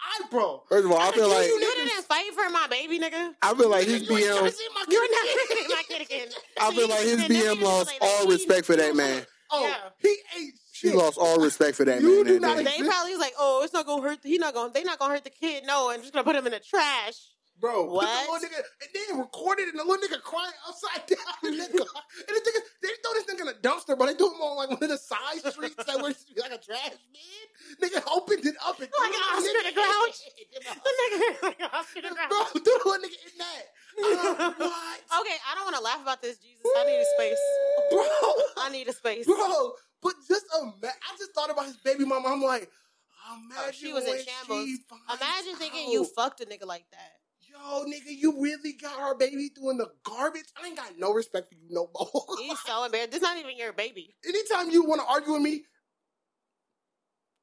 I, bro. First of all, I feel like you You didn't fight for my baby, nigga. I feel like his You BM. to see my You're not my kid again. (laughs) I feel like his BM lost all respect for that man. Oh, Yeah. he ate She lost all respect for that You man. do that not day. They probably was like, oh, it's not gonna hurt. He not gonna. They not gonna hurt the kid. No, I'm just gonna put him in the trash. Bro, the What? little nigga, and then recorded and the little nigga crying upside down the. And the nigga, they throw this nigga in a dumpster, but they do him on like one of the side streets that where it to be like a trash bin. Nigga opened it up and Like an Oscar the Grouch? (laughs) The nigga, like, Oscar the Grouch. Bro, threw the nigga in that. Uh, (laughs) what? Okay, I don't want to laugh about this, Jesus. I need a space. Bro, I need a space. bro, but just imagine, I just thought about his baby mama. I'm like, imagine Oh, she was in shambles. Imagine thinking out. you fucked a nigga like that. Yo, nigga, you really got our baby doing the garbage? I ain't got no respect for you no more. (laughs) He's so (laughs) embarrassed. This not even your baby. Anytime you want to argue with me,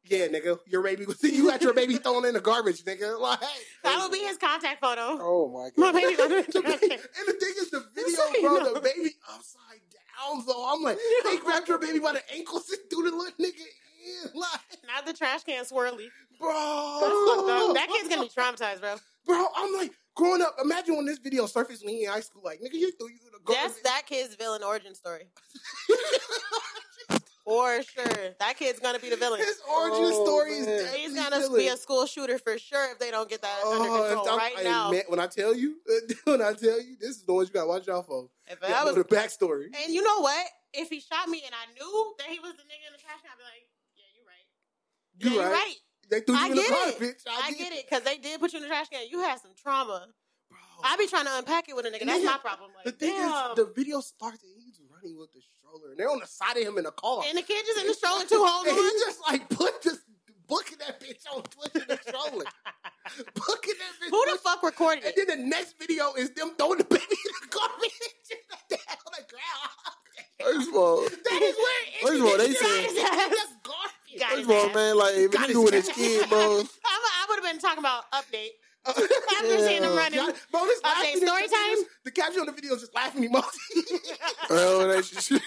Yeah, nigga, your baby was (laughs) you got your baby thrown in the garbage, nigga. Like That would be his contact photo. Oh my god, My baby The the ba- trash can. and the thing is, the video, so bro, know. the baby upside down. So I'm like, they grabbed your baby by the ankles and threw the little nigga in, like, Not the trash can swirly. bro. that kid's gonna be traumatized, bro. Bro. I'm like, growing up. Imagine when this video surfaced when he in high school. Like, nigga, you threw you in the garbage. That's that kid's villain origin story. (laughs) For sure. That kid's gonna be the villain. His origin Oh, story is man. definitely He's gonna villain. be a school shooter for sure if they don't get that under Oh, control if I'm- right now. man, when I tell you, (laughs) when I tell you, this is the ones you gotta watch out for. if You I was, the backstory. and you know what? If he shot me and I knew that he was the nigga in the trash can, I'd be like, yeah, you're right. You yeah, you're right. Right. They threw you I in the get it. garbage. I get it because they did put you in the trash can. You had some trauma. Bro. I be trying to unpack it with a nigga. That's Nigga, my problem. the thing damn. is, the video starts and he's running with the stroller, and they're on the side of him in a car. and the kid just in the stroller too, holding and he on. just like put this booking that bitch on Twitter the stroller. booking that bitch. Who the push- fuck recorded And it? then the next video is them throwing the baby in the garbage (laughs) on the ground. First of all, That is where First of all, they said- that's garbage. Got first his of all, man, like if Got you with his his kid, bro. I'm, I would have been talking about update. (laughs) After seeing him running. God, bro, this Okay, laughing story is- time? The caption on the video is just laughing emoji. (laughs) Oh, well, that (laughs) shit-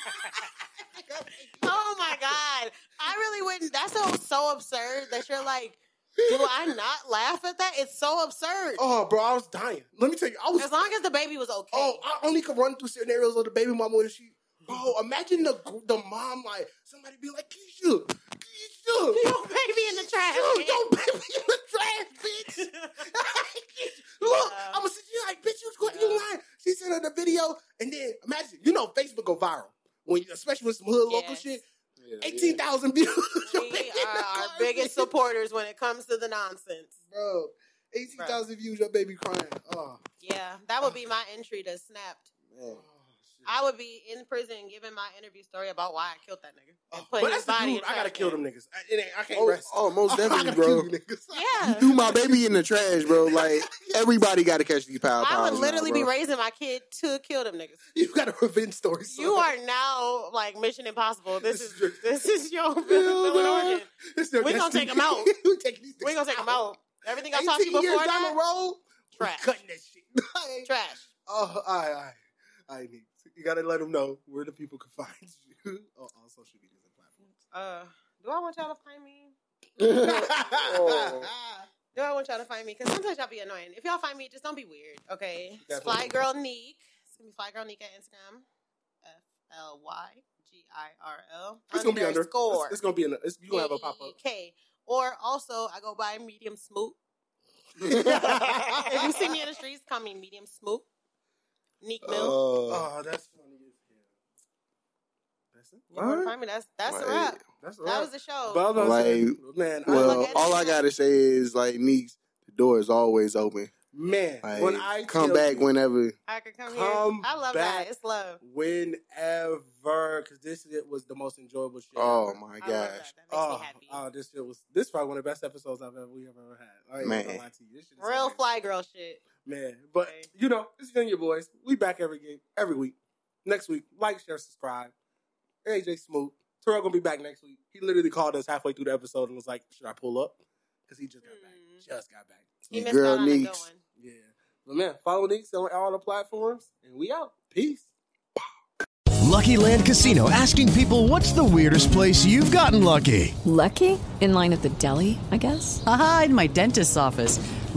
Oh my god! I really wouldn't. That's so so absurd that you're like, do I not laugh at that? It's so absurd. oh, bro, I was dying. Let me tell you, I was. As long as the baby was okay. Oh, I only could run through scenarios of the baby mama when she. Bro, imagine the the mom like somebody be like Keisha, Keisha, Your baby in the trash. Yo, can. yo, baby in the trash, bitch. (laughs) (laughs) Look, Yeah. I'm gonna sit you like, bitch, you was going, you lying. She sent her the video, and then imagine, you know, Facebook go viral when, you, especially with some hood local shit. Yeah, Eighteen thousand views. (laughs) We are our garbage. biggest supporters when it comes to the nonsense. bro. Eighteen thousand views, your baby crying. Oh, Yeah, that would be ah. my entry to Snapped. Man. I would be in prison giving my interview story about why I killed that nigga. Oh, and Oh, but his that's the body dude. I gotta kill them niggas. I, it ain't, I can't Oh, rest. oh, most (laughs) definitely, bro. kill (laughs) you Threw my baby in the trash, bro. (laughs) Like everybody got to catch these power I powers would literally now, be raising my kid to kill them niggas. You got a revenge story. son. You are now like Mission Impossible. This This is is your- this is your villain origin. This is We gonna take take 'em out. we are gonna take them out. Everything I 18 talked to you years before down that, the road, trash, cutting that shit. trash. Oh, all right, all right. All right, Nick. You gotta let them know where the people can find (laughs) you on, on social media and platforms. Uh, do I want y'all to find me? Oh. (laughs) Do I want y'all to find me? Because sometimes y'all be annoying. If y'all find me, just don't be weird, okay? Fly Girl Neek. It's gonna be Fly Girl Neek at Instagram. F L Y G I R L. It's gonna be under. Underscore. It's, it's gonna be in. The, it's, you gonna have a pop up. K. Or also, I go by Medium Smoot. (laughs) if you see me in the streets, call me Medium Smoot. Neek Mill. Oh, Oh, that's funny as hell. That's it. you want to Alright. find me? That's that's a wrap. That's That right. was the show. But I was gonna Like, man, well, look at all. I gotta say is like Neeks, the door is always open. man, Like, when I come back you, whenever. I could come, Come here. I love back. that. It's love. whenever, because this shit was the most enjoyable shit. Oh ever. my I love gosh, that. That makes Oh, me happy. oh, this shit was this is probably one of the best episodes I've ever we have ever had. I ain't Man. gonna lie to you. This shit Real fly girl shit. Man. But Okay. you know, it's Junior Boys. We back every game, every week. Next week, like, share, subscribe. AJ Smoot. Terrell gonna be back next week. He literally called us halfway through the episode and was like, "Should I pull up?" Because he just got back. Mm. Just got back. He missed girl out on a good Neeks. one. Yeah. But man, follow Neeks on all the platforms, and we out. Peace. Lucky Land Casino asking people what's the weirdest place you've gotten lucky? Lucky? In line at the deli, I guess? Aha, in my dentist's office.